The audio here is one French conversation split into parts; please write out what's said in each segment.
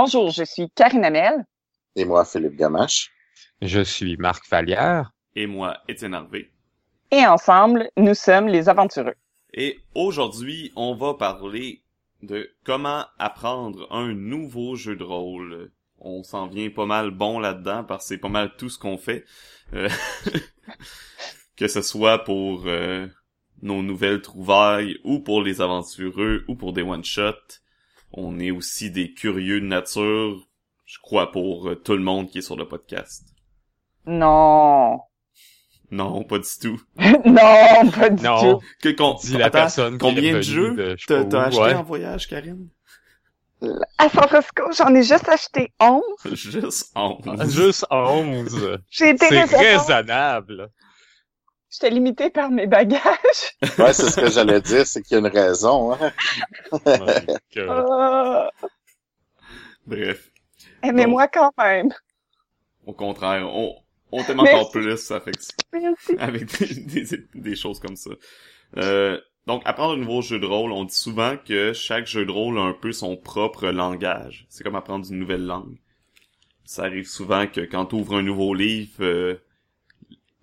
Bonjour, je suis Karine Amel. Et moi, Philippe Gamache. Je suis Marc Vallière. Et moi, Étienne Harvey. Et ensemble, nous sommes les aventureux. Et aujourd'hui, on va parler de comment apprendre un nouveau jeu de rôle. On s'en vient pas mal bon là-dedans parce que c'est pas mal tout ce qu'on fait. Euh, que ce soit pour euh, nos nouvelles trouvailles ou pour les aventureux ou pour des one-shots. On est aussi des curieux de nature, je crois pour euh, tout le monde qui est sur le podcast. Non. Non, pas du tout. non, pas du Non. tout. Que, con- Dis la Attends, personne qui est combien de jeux de t'as acheté ouais. en voyage, Karine? À San Francisco, j'en ai juste acheté 11. Juste 11. Ah, Juste 11. J'ai été C'est raisonnable. J'étais limitée par mes bagages. Ouais, c'est ce que j'allais dire, c'est qu'il y a une raison. Hein? Euh, Ah, Bref. Aimez-moi quand même. Au contraire, on, on t'aime encore plus ça fait que- Merci. avec des, des, des choses comme ça. Euh, donc, apprendre un nouveau jeu de rôle, on dit souvent que chaque jeu de rôle a un peu son propre langage. C'est comme apprendre une nouvelle langue. Ça arrive souvent que quand tu ouvres un nouveau livre, euh,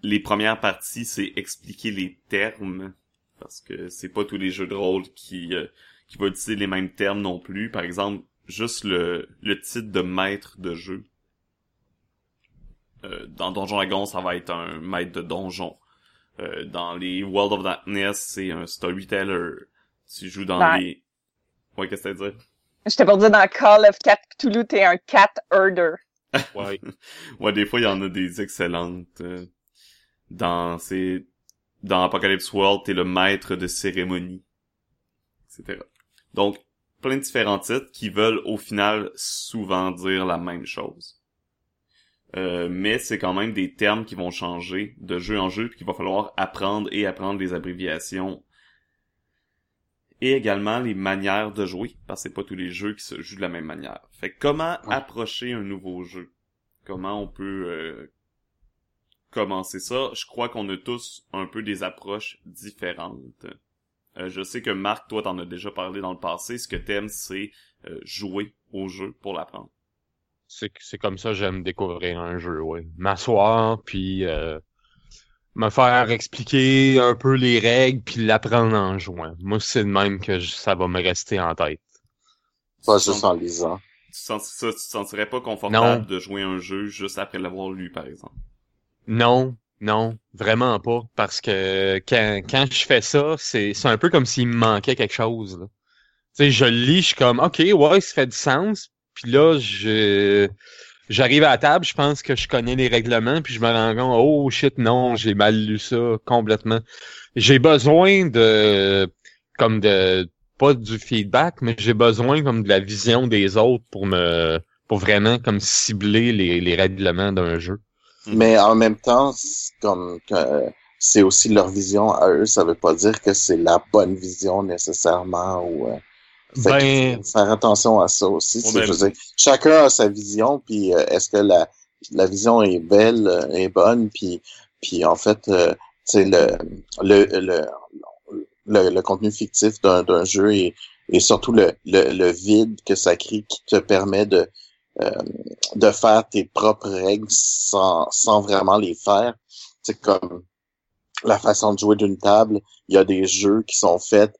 les premières parties, c'est expliquer les termes. Parce que c'est pas tous les jeux de rôle qui, euh, qui vont utiliser les mêmes termes non plus. Par exemple, juste le, le titre de maître de jeu. Euh, dans Donjon Dragon, ça va être un maître de donjon. Euh, dans les World of Darkness, c'est un storyteller. Tu joues dans les... Ouais, qu'est-ce que t'as à dire? J'étais pour dire dans Call of Cat Cthulhu, t'es un cat herder. ouais. Ouais, des fois, il y en a des excellentes. euh, dans c'est dans Apocalypse World, t'es le maître de cérémonie, etc. Donc, plein de différents titres qui veulent au final souvent dire la même chose. Euh, mais c'est quand même des termes qui vont changer de jeu en jeu, puis qu'il va falloir apprendre et apprendre les abréviations. Et également les manières de jouer, parce que c'est pas tous les jeux qui se jouent de la même manière. Fait que comment approcher un nouveau jeu? Comment on peut euh, commencer ça? Je crois qu'on a tous un peu des approches différentes. Euh, je sais que Marc, toi, t'en as déjà parlé dans le passé. Ce que t'aimes, c'est euh, jouer au jeu pour l'apprendre. C'est c'est comme ça que j'aime découvrir un jeu, ouais. M'asseoir, puis euh, me faire expliquer un peu les règles, puis l'apprendre en jouant. Moi, c'est de même que je- ça va me rester en tête. Pas juste en lisant. Tu, sens, ça, tu te sentirais pas confortable Non. de jouer un jeu juste après l'avoir lu, par exemple? Non, non, vraiment pas. Parce que quand, quand je fais ça, c'est c'est un peu comme s'il me manquait quelque chose. là. Tu sais, je lis, je suis comme OK, ouais, ça fait du sens. Puis là, je j'arrive à la table, je pense que je connais les règlements, puis je me rends compte, oh shit, non, j'ai mal lu ça complètement. J'ai besoin de comme de pas du feedback, mais j'ai besoin comme de la vision des autres pour me pour vraiment comme cibler les, les règlements d'un jeu. Mais en même temps, comme que c'est aussi leur vision à eux. Ça veut pas dire que c'est la bonne vision nécessairement ou. euh, fait Ben- faut faire attention à ça aussi. Aime- je veux dire, chacun a sa vision, puis euh, est-ce que la la vision est belle, euh, est bonne, puis puis en fait, euh, tu sais le le le le, le contenu fictif d'un d'un jeu et, et surtout le, le le vide que ça crée qui te permet de de faire tes propres règles sans, sans vraiment les faire. C'est comme la façon de jouer d'une table. Il y a des jeux qui sont faits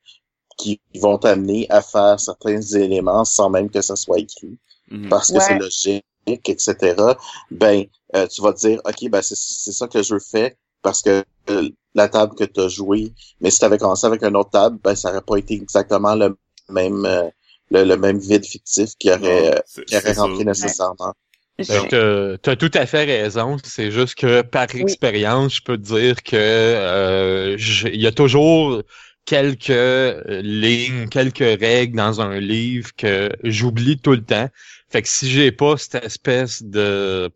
qui vont t'amener à faire certains éléments sans même que ça soit écrit Mhm. parce que Ouais. c'est logique, etc. Ben, euh, tu vas te dire, ok, ben c'est c'est ça que le jeu fait parce que euh, la table que tu as jouée, mais si tu avais commencé avec une autre table, ben ça aurait pas été exactement le même euh, le, le même vide fictif qui aurait Non, euh, qui aurait rentré ça. nécessairement. Ben, t'as, t'as tout à fait raison. C'est juste que par expérience, je peux te dire que euh, je- il y a toujours quelques euh, lignes, quelques règles dans un livre que j'oublie tout le temps. Fait que si j'ai pas cette espèce de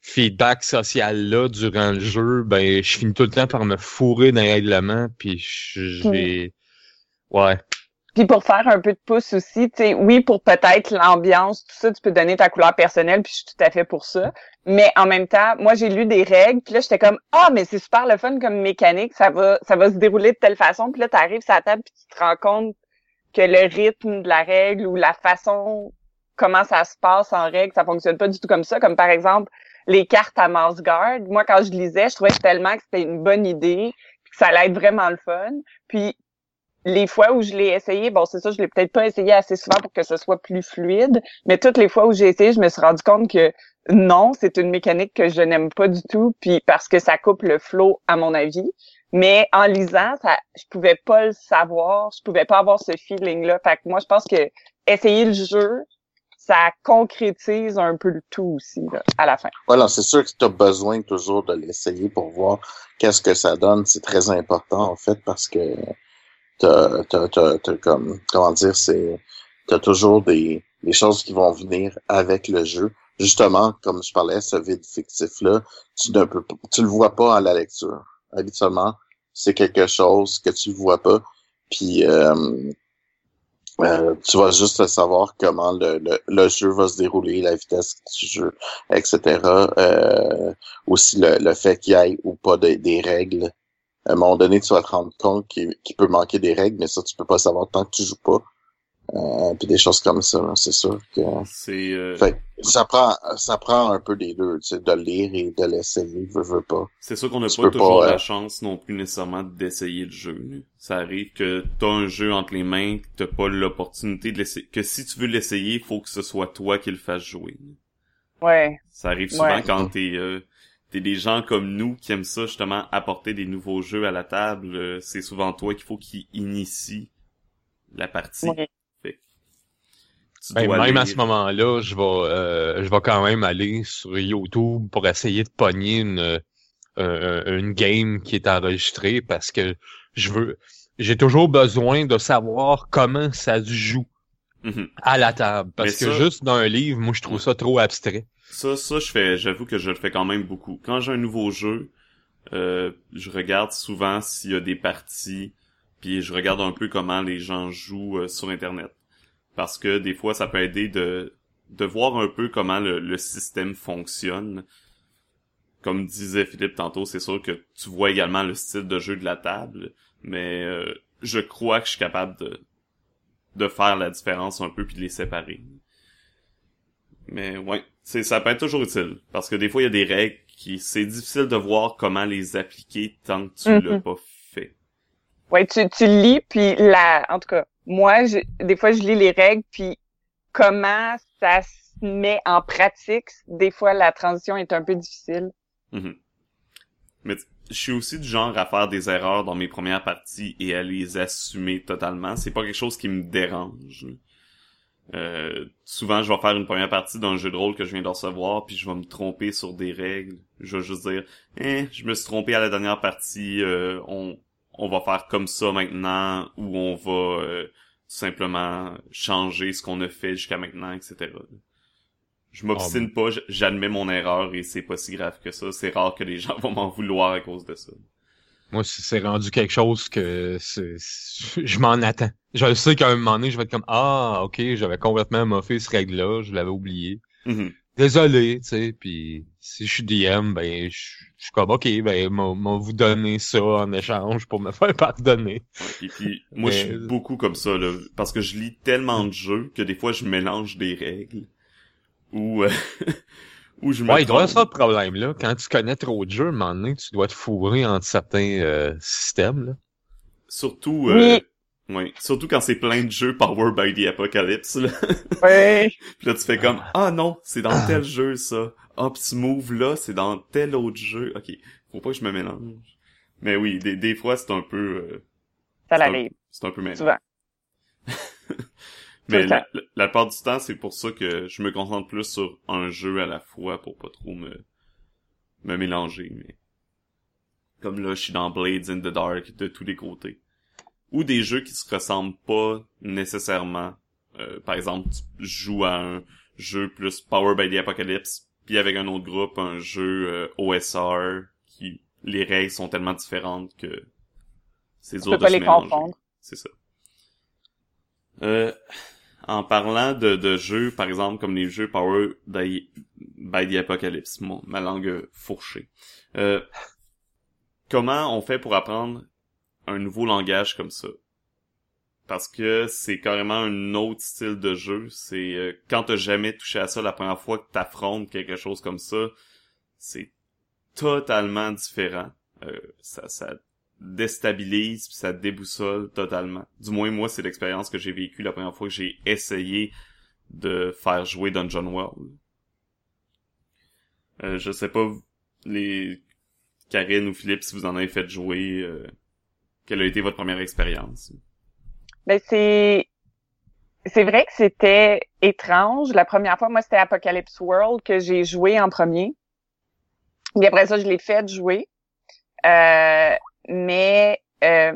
feedback social là durant le jeu, ben je finis tout le temps par me fourrer dans les règlements, puis je- j'ai ouais. Puis pour faire un peu de pouce aussi, tu sais, oui, pour peut-être l'ambiance, tout ça, tu peux donner ta couleur personnelle, puis je suis tout à fait pour ça. Mais en même temps, moi, j'ai lu des règles, puis là, j'étais comme, ah, mais c'est super le fun comme mécanique, ça va, ça va se dérouler de telle façon. Puis là, t'arrives sur la table, puis tu te rends compte que le rythme de la règle ou la façon comment ça se passe en règle, ça fonctionne pas du tout comme ça. Comme par exemple, les cartes à Guard. Moi, quand je lisais, je trouvais tellement que c'était une bonne idée, puis que ça allait être vraiment le fun. Puis les fois où je l'ai essayé, bon, c'est ça, je l'ai peut-être pas essayé assez souvent pour que ce soit plus fluide, mais toutes les fois où j'ai essayé, je me suis rendu compte que non, c'est une mécanique que je n'aime pas du tout, puis parce que ça coupe le flow, à mon avis. Mais en lisant, ça, je pouvais pas le savoir, je pouvais pas avoir ce feeling-là. Fait que moi, je pense que essayer le jeu, ça concrétise un peu le tout aussi, là, à la fin. Voilà, c'est sûr que tu as besoin toujours de l'essayer pour voir qu'est-ce que ça donne. C'est très important, en fait, parce que t'as, t'as, t'as, comme, comment dire, c'est, t'as toujours des, des choses qui vont venir avec le jeu. Justement, comme je parlais, ce vide fictif-là, tu ne peux, tu le vois pas à la lecture. Habituellement, c'est quelque chose que tu vois pas. Puis euh, euh, tu vas juste savoir comment le, le, jeu va se dérouler, la vitesse du jeu, etc. Euh, aussi le, le fait qu'il y ait ou pas des règles à un moment donné, tu vas te rendre compte qu'il peut manquer des règles, mais ça, tu peux pas savoir tant que tu joues pas. Euh, puis des choses comme ça, c'est sûr que. C'est. Euh... ça prend, ça prend un peu des deux, tu sais, de lire et de l'essayer, veux, veux pas. C'est sûr qu'on n'a pas toujours la euh, chance non plus nécessairement d'essayer le jeu. Ça arrive que t'as un jeu entre les mains, que t'as pas l'opportunité de l'essayer. Que si tu veux l'essayer, il faut que ce soit toi qui le fasses jouer. Ouais. Ça arrive souvent quand t'es euh, t'es des gens comme nous qui aiment ça justement apporter des nouveaux jeux à la table. Euh, c'est souvent toi qu'il faut qui initie la partie. Ben, même à ce moment-là, je vais euh, je vais quand même aller sur YouTube pour essayer de pogner une euh, une game qui est enregistrée parce que je veux j'ai toujours besoin de savoir comment ça se joue mm-hmm. à la table parce que juste dans un livre, moi je trouve ça trop abstrait. Ça, ça, je fais, j'avoue que je le fais quand même beaucoup. Quand j'ai un nouveau jeu, euh, je regarde souvent s'il y a des parties, puis je regarde un peu comment les gens jouent euh, sur Internet. Parce que des fois, ça peut aider de, de voir un peu comment le, système fonctionne. Comme disait Philippe tantôt, c'est sûr que tu vois également le style de jeu de la table, mais euh, je crois que je suis capable de, de faire la différence un peu puis de les séparer. Mais ouais, c'est ça peut être toujours utile parce que des fois il y a des règles qui c'est difficile de voir comment les appliquer tant que tu l'as mhm. pas fait. Ouais, tu tu lis puis la en tout cas, moi des fois je lis les règles puis comment ça se met en pratique, des fois la transition est un peu difficile. Mhm. Mais je suis aussi du genre à faire des erreurs dans mes premières parties et à les assumer totalement. C'est pas quelque chose qui me dérange. Euh, souvent, je vais faire une première partie d'un jeu de rôle que je viens de recevoir, puis je vais me tromper sur des règles. Je vais juste dire, eh, je me suis trompé à la dernière partie, euh, on, va faire comme ça maintenant, ou on va euh, simplement changer ce qu'on a fait jusqu'à maintenant, etc. Je m'obstine ah, pas, j'admets mon erreur et c'est pas si grave que ça. C'est rare que les gens vont m'en vouloir à cause de ça. Moi, c'est rendu quelque chose que je m'en attends. Je sais qu'à un moment donné, je vais être comme Ah, ok, j'avais complètement moffé ce règle-là, je l'avais oublié. Mm-hmm. Désolé, tu sais, puis si je suis DM, ben je suis comme ok, ben m'en vous donner ça en échange pour me faire pardonner. et puis moi je suis beaucoup comme ça là, parce que je lis tellement de jeux que des fois je mélange des règles ou euh, je ouais, il doit y avoir ça le problème, là. Quand tu connais trop de jeux, à un moment donné, tu dois te fourrer entre certains euh, systèmes, là. Surtout, euh, oui. Surtout quand c'est plein de jeux Power by the Apocalypse, là. Ouais. Puis là, tu fais comme, ah non, c'est dans tel jeu, ça. Ah, pis ce move-là, c'est dans tel autre jeu. Ok, faut pas que je me mélange. Mais oui, des, des fois, c'est un peu... Euh, ça l'arrive. C'est un peu mélange. Souvent. Mais la, la, part du temps, c'est pour ça que je me concentre plus sur un jeu à la fois pour pas trop me, me mélanger. Mais comme là, je suis dans Blades in the Dark de tous les côtés. Ou des jeux qui se ressemblent pas nécessairement. Euh, par exemple, tu joues à un jeu plus Power by the Apocalypse, puis avec un autre groupe, un jeu euh, OSR, qui les règles sont tellement différentes que c'est dur de pas les confondre. C'est ça. Euh, en parlant de, de jeux, par exemple, comme les jeux Power by, the Apocalypse, ma langue fourchée. Euh, comment on fait pour apprendre un nouveau langage comme ça? parce que c'est carrément un autre style de jeu. C'est euh, quand t'as jamais touché à ça la première fois que t'affrontes quelque chose comme ça, c'est totalement différent. Euh, ça, ça déstabilise puis ça déboussole totalement. Du moins moi c'est l'expérience que j'ai vécue la première fois que j'ai essayé de faire jouer Dungeon World. Euh, je sais pas les Karine ou Philippe si vous en avez fait jouer. Euh, quelle a été votre première expérience? Ben c'est c'est vrai que c'était étrange. La première fois, moi, c'était Apocalypse World que j'ai joué en premier. Et après ça, je l'ai fait jouer. Euh, mais euh,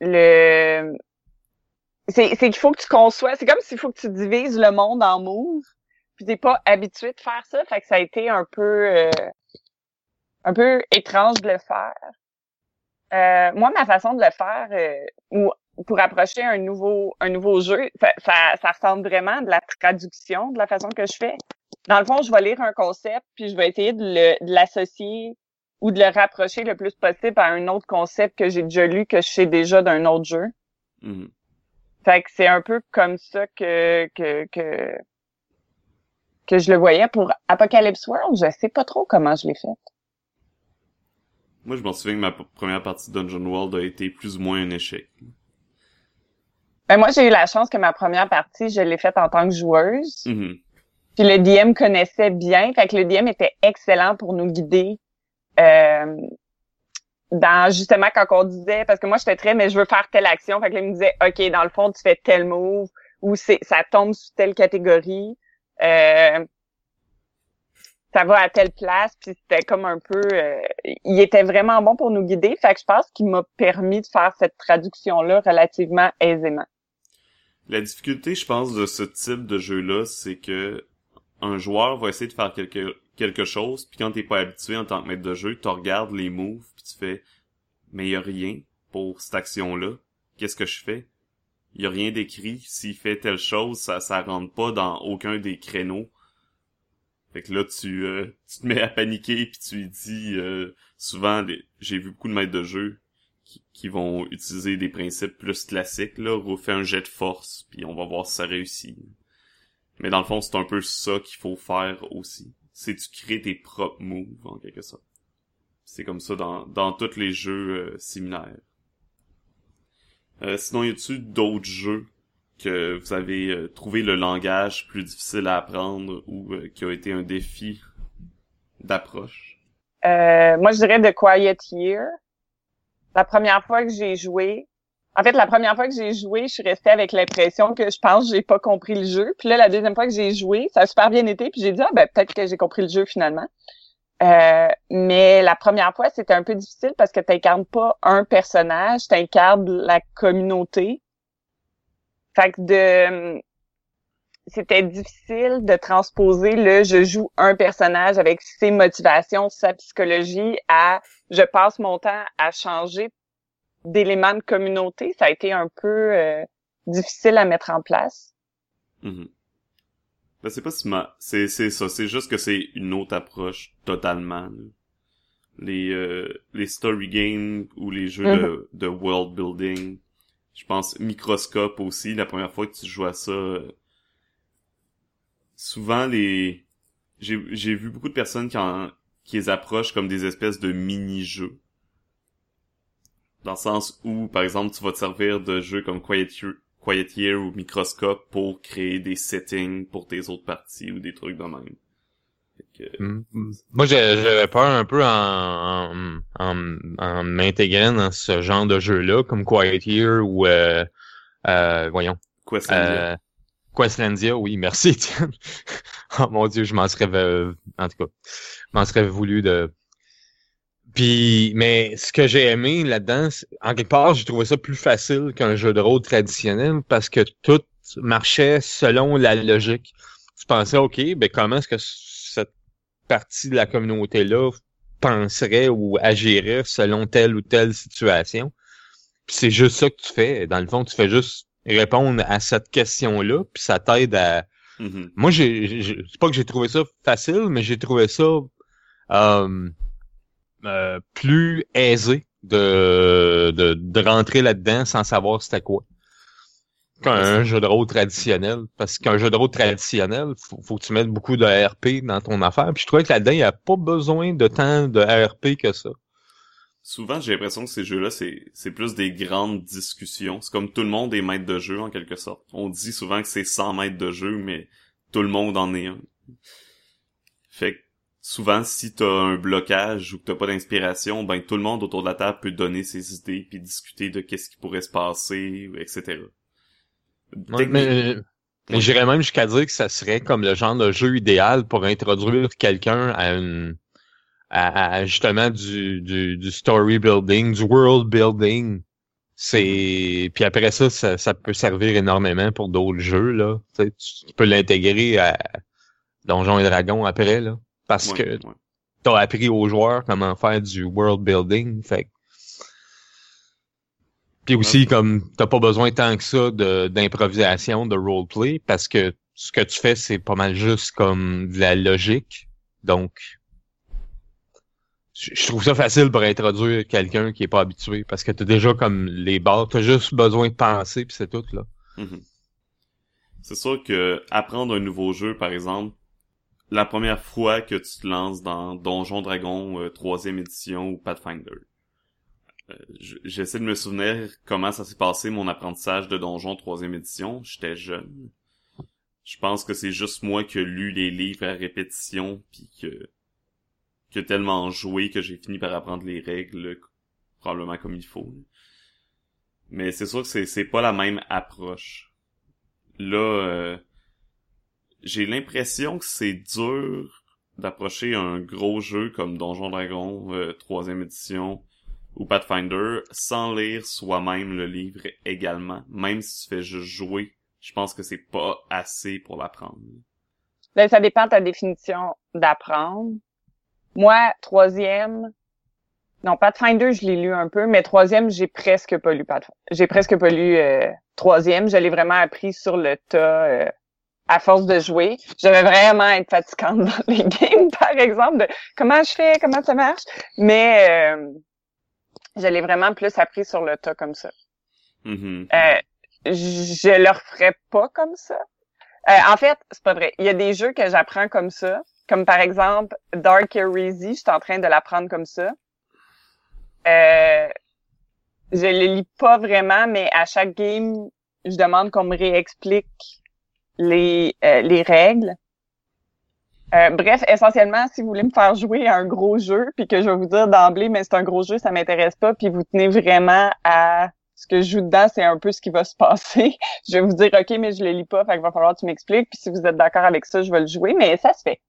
le c'est qu'il faut que tu conçois. C'est comme s'il faut que tu divises le monde en moves. Puis t'es pas habitué de faire ça. Fait que ça a été un peu euh, un peu étrange de le faire. Euh, moi, ma façon de le faire, ou pour approcher un nouveau un nouveau jeu, ça, ça, ressemble vraiment de la traduction de la façon que je fais. Dans le fond, je vais lire un concept, puis je vais essayer de l'associer ou de le rapprocher le plus possible à un autre concept que j'ai déjà lu, que je sais déjà d'un autre jeu. Mm-hmm. Fait que c'est un peu comme ça que, que, que, que je le voyais. Pour Apocalypse World, je sais pas trop comment je l'ai fait. Moi, je m'en souviens que ma première partie de Dungeon World a été plus ou moins un échec. Ben moi, j'ai eu la chance que ma première partie, je l'ai faite en tant que joueuse. Mm-hmm. Puis le DM connaissait bien, fait que le DM était excellent pour nous guider euh, dans justement quand on disait parce que moi j'étais très mais je veux faire telle action. Fait que là, il me disait ok dans le fond tu fais tel move ou c'est ça tombe sous telle catégorie. Euh, ça va à telle place. Puis c'était comme un peu euh, il était vraiment bon pour nous guider. Fait que je pense qu'il m'a permis de faire cette traduction là relativement aisément. La difficulté je pense de ce type de jeu là c'est que un joueur va essayer de faire quelque quelque chose, puis quand t'es pas habitué en tant que maître de jeu, tu regardes les moves, puis tu fais mais y a rien pour cette action-là. Qu'est-ce que je fais? Y a rien d'écrit. S'il fait telle chose, ça ça rentre pas dans aucun des créneaux. Fait que là tu euh, tu te mets à paniquer puis tu dis euh, souvent j'ai vu beaucoup de maîtres de jeu qui, qui, vont utiliser des principes plus classiques là, refait un jet de force puis on va voir si ça réussit. Mais dans le fond, c'est un peu ça qu'il faut faire aussi c'est tu crées tes propres moves en quelque sorte. C'est comme ça dans, dans tous les jeux euh, similaires. Euh, sinon, y a-tu d'autres jeux que vous avez euh, trouvé le langage plus difficile à apprendre ou qui a été un défi d'approche? moi, je dirais The Quiet Year. La première fois que j'ai joué, en fait, la première fois que j'ai joué, je suis restée avec l'impression que je pense que j'ai pas compris le jeu. Puis là, la deuxième fois que j'ai joué, ça a super bien été. Puis j'ai dit, ah ben peut-être que j'ai compris le jeu finalement. Euh, mais la première fois, c'était un peu difficile parce que tu n'incarnes pas un personnage, tu incarnes la communauté. Fait que de c'était difficile de transposer le je joue un personnage avec ses motivations, sa psychologie à je passe mon temps à changer d'éléments de communauté, ça a été un peu euh, difficile à mettre en place. Mm-hmm. Ben, c'est pas si c'est c'est ça, c'est juste que c'est une autre approche totalement. Les euh, les story games ou les jeux de, mm-hmm. de world building, je pense microscope aussi, la première fois que tu joues à ça euh, souvent les j'ai j'ai vu beaucoup de personnes qui en qui les approchent comme des espèces de mini-jeux dans le sens où, par exemple, tu vas te servir de jeux comme Quiet Year, ou Microscope pour créer des settings pour tes autres parties ou des trucs de même. Mm, mm. Moi, j'avais peur un peu en, en, en, m'intégrant dans ce genre de jeu-là, comme Quiet Year ou, euh, euh, voyons. Questlandia. Euh, Questlandia, oui, merci, Étienne. oh mon dieu, je m'en serais, en tout cas, m'en serais voulu de puis, mais ce que j'ai aimé là-dedans, en quelque part, j'ai trouvé ça plus facile qu'un jeu de rôle traditionnel parce que tout marchait selon la logique. Tu pensais, OK, ben comment est-ce que cette partie de la communauté-là penserait ou agirait selon telle ou telle situation? Puis c'est juste ça que tu fais. Dans le fond, tu fais juste répondre à cette question-là, puis ça t'aide à... Mm-hmm. Moi, j'ai, c'est pas que j'ai trouvé ça facile, mais j'ai trouvé ça... Euh, euh, plus aisé de, de, de rentrer là-dedans sans savoir c'était quoi. qu'un jeu de rôle traditionnel. Parce qu'un jeu de rôle traditionnel, faut, faut que tu mettes beaucoup de RP dans ton affaire. Puis je trouvais que là-dedans, il n'y a pas besoin de tant de RP que ça. Souvent, j'ai l'impression que ces jeux-là, c'est, c'est plus des grandes discussions. C'est comme tout le monde est maître de jeu, en quelque sorte. On dit souvent que c'est 100 mètres de jeu, mais tout le monde en est un. Fait que souvent, si t'as un blocage ou que t'as pas d'inspiration, ben tout le monde autour de la table peut donner ses idées puis discuter de qu'est-ce qui pourrait se passer, etc. Ouais, mais mais j'irais même jusqu'à dire que ça serait comme le genre de jeu idéal pour introduire quelqu'un à une à, à justement du, du, du story building, du world building. C'est puis après ça, ça, ça peut servir énormément pour d'autres jeux là. Tu, sais, tu- tu peux l'intégrer à Donjons et Dragons après là, parce Ouais, que ouais. t'as appris aux joueurs comment faire du world building. Fait Puis aussi, comme t'as pas besoin tant que ça de d'improvisation, de roleplay, parce que ce que tu fais, c'est pas mal juste comme de la logique. Donc, je trouve ça facile pour introduire quelqu'un qui est pas habitué, parce que t'as déjà comme les bases, t'as juste besoin de penser, puis c'est tout là. Mhm. C'est sûr que apprendre un nouveau jeu, par exemple, la première fois que tu te lances dans Donjon Dragon euh, troisième édition ou Pathfinder. euh, J'essaie de me souvenir comment ça s'est passé mon apprentissage de Donjon troisième édition. J'étais jeune. Je pense que c'est juste moi qui ai lu les livres à répétition puis que que tellement joué que j'ai fini par apprendre les règles probablement comme il faut. Mais c'est sûr que c'est pas la même approche là, euh, j'ai l'impression que c'est dur d'approcher un gros jeu comme Donjon Dragon euh, troisième édition ou Pathfinder sans lire soi-même le livre également. Même si tu fais juste jouer, je pense que c'est pas assez pour l'apprendre. Ben, ça dépend de ta définition d'apprendre. Moi, troisième, non, Pathfinder, je l'ai lu un peu, mais troisième, j'ai presque pas lu Pathfinder. J'ai presque pas lu euh, troisième. Je l'ai vraiment appris sur le tas euh, à force de jouer. Je devais vraiment être fatigante dans les games, par exemple, de comment je fais, comment ça marche. Mais euh, je l'ai vraiment plus appris sur le tas comme ça. Mhm. Euh, je le referais pas comme ça. Euh, en fait, c'est pas vrai. Il y a des jeux que j'apprends comme ça, comme par exemple Dark Heresy, je suis en train de l'apprendre comme ça. Euh, je le lis pas vraiment, mais à chaque game, je demande qu'on me réexplique les euh, les règles. Euh, bref, essentiellement, si vous voulez me faire jouer à un gros jeu, puis que je vais vous dire d'emblée, mais c'est un gros jeu, ça m'intéresse pas, puis vous tenez vraiment à ce que je joue dedans, c'est un peu ce qui va se passer. je vais vous dire, OK, mais je le lis pas, fait qu'il va falloir que tu m'expliques, puis si vous êtes d'accord avec ça, je vais le jouer, mais ça se fait.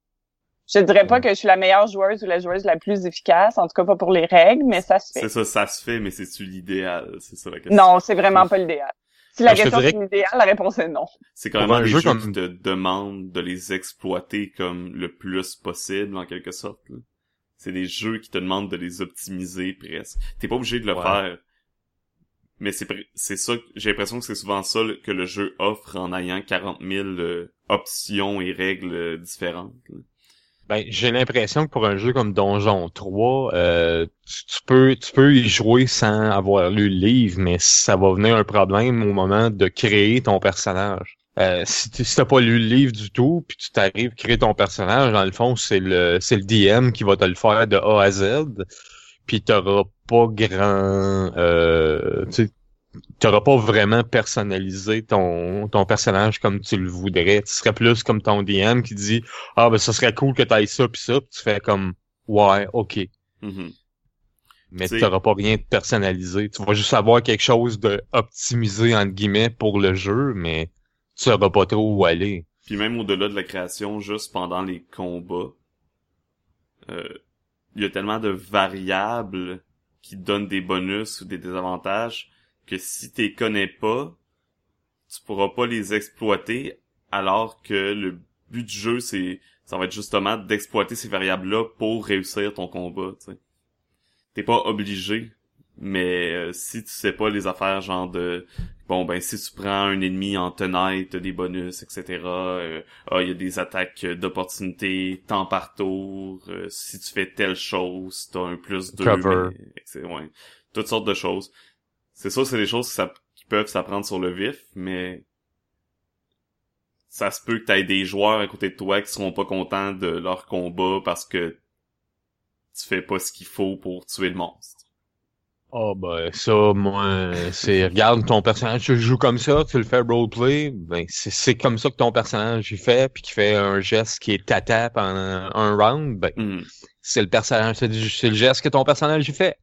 Je dirais pas que je suis la meilleure joueuse ou la joueuse la plus efficace, en tout cas pas pour les règles, mais ça se fait. C'est ça, ça se fait, mais c'est-tu l'idéal? C'est ça la question. Non, c'est vraiment pas l'idéal. Si la question l'idéal, la réponse est non. C'est quand même un des jeu jeux comme- qui te demandent de les exploiter comme le plus possible, en quelque sorte. C'est des jeux qui te demandent de les optimiser presque. T'es pas obligé de le Ouais. faire. Mais c'est c'est ça, j'ai l'impression que c'est souvent ça que le jeu offre en ayant 40 000 euh, options et règles euh, différentes. là. Ben, j'ai l'impression que pour un jeu comme Donjon 3, euh, tu, peux tu peux y jouer sans avoir lu le livre, mais ça va venir un problème au moment de créer ton personnage. Euh, si tu si pas lu le livre du tout, puis tu t'arrives à créer ton personnage, dans le fond, c'est le c'est le DM qui va te le faire de A à Z, puis t'auras pas grand euh, sais, t'auras pas vraiment personnalisé ton ton personnage comme tu le voudrais. Tu serais plus comme ton DM qui dit ah ben ça serait cool que t'ailles ça puis ça, puis tu fais comme ouais, ok. Mhm. Mais C'est- t'auras pas rien de personnalisé. Tu vas juste avoir quelque chose de optimisé entre guillemets pour le jeu, mais tu sauras pas trop où aller. Puis même au-delà de la création, juste pendant les combats, euh, il y a tellement de variables qui donnent des bonus ou des désavantages que si t'es connais pas, tu pourras pas les exploiter alors que le but du jeu c'est ça va être justement d'exploiter ces variables-là pour réussir ton combat, tu sais. T'es pas obligé, mais euh, si tu sais pas les affaires genre de bon ben si tu prends un ennemi en tenaille, t'as des bonus, etc. Euh, ah, il y a des attaques d'opportunité, temps par tour. euh, si tu fais telle chose, t'as un plus 2. Cover. ouais, toutes sortes de choses. C'est ça, c'est des choses ça qui peuvent s'apprendre sur le vif, mais ça se peut que t'aies des joueurs à côté de toi qui seront pas contents de leur combat parce que tu fais pas ce qu'il faut pour tuer le monstre. Oh ben ça, moi, c'est regarde ton personnage, tu joues comme ça, tu le fais roleplay, ben c'est comme ça que ton personnage il fait, puis qui fait un geste qui est tata pendant un round, ben Hmm. c'est le personnage, c'est le geste que ton personnage il fait.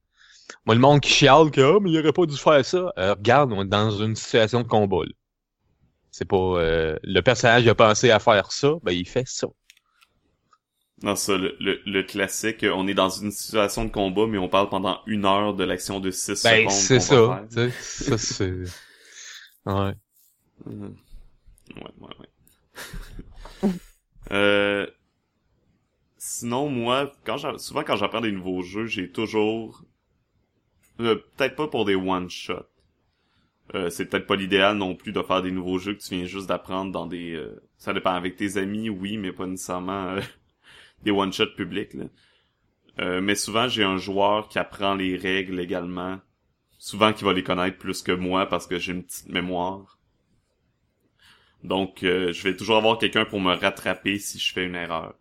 Moi, le monde qui chiale que ah, mais il aurait pas dû faire ça, euh, regarde, on est dans une situation de combat. C'est pas euh, le personnage a pensé à faire ça, ben il fait ça. Non, ça, le, le, le classique, euh, on est dans une situation de combat, mais on parle pendant une heure de l'action de 6 Ben secondes. c'est ça, c'est ouais. Mhm. Ouais, ouais, ouais. euh... Sinon, moi, quand souvent quand j'apprends des nouveaux jeux, j'ai toujours... euh, peut-être pas pour des one-shots. Euh, c'est peut-être pas l'idéal non plus de faire des nouveaux jeux que tu viens juste d'apprendre dans des... euh, Ça dépend avec tes amis, oui, mais pas nécessairement euh, des one-shots publics. Là. Euh, mais souvent, j'ai un joueur qui apprend les règles également. Souvent qui va les connaître plus que moi parce que j'ai une petite mémoire. Donc, je vais toujours avoir quelqu'un pour me rattraper si je fais une erreur.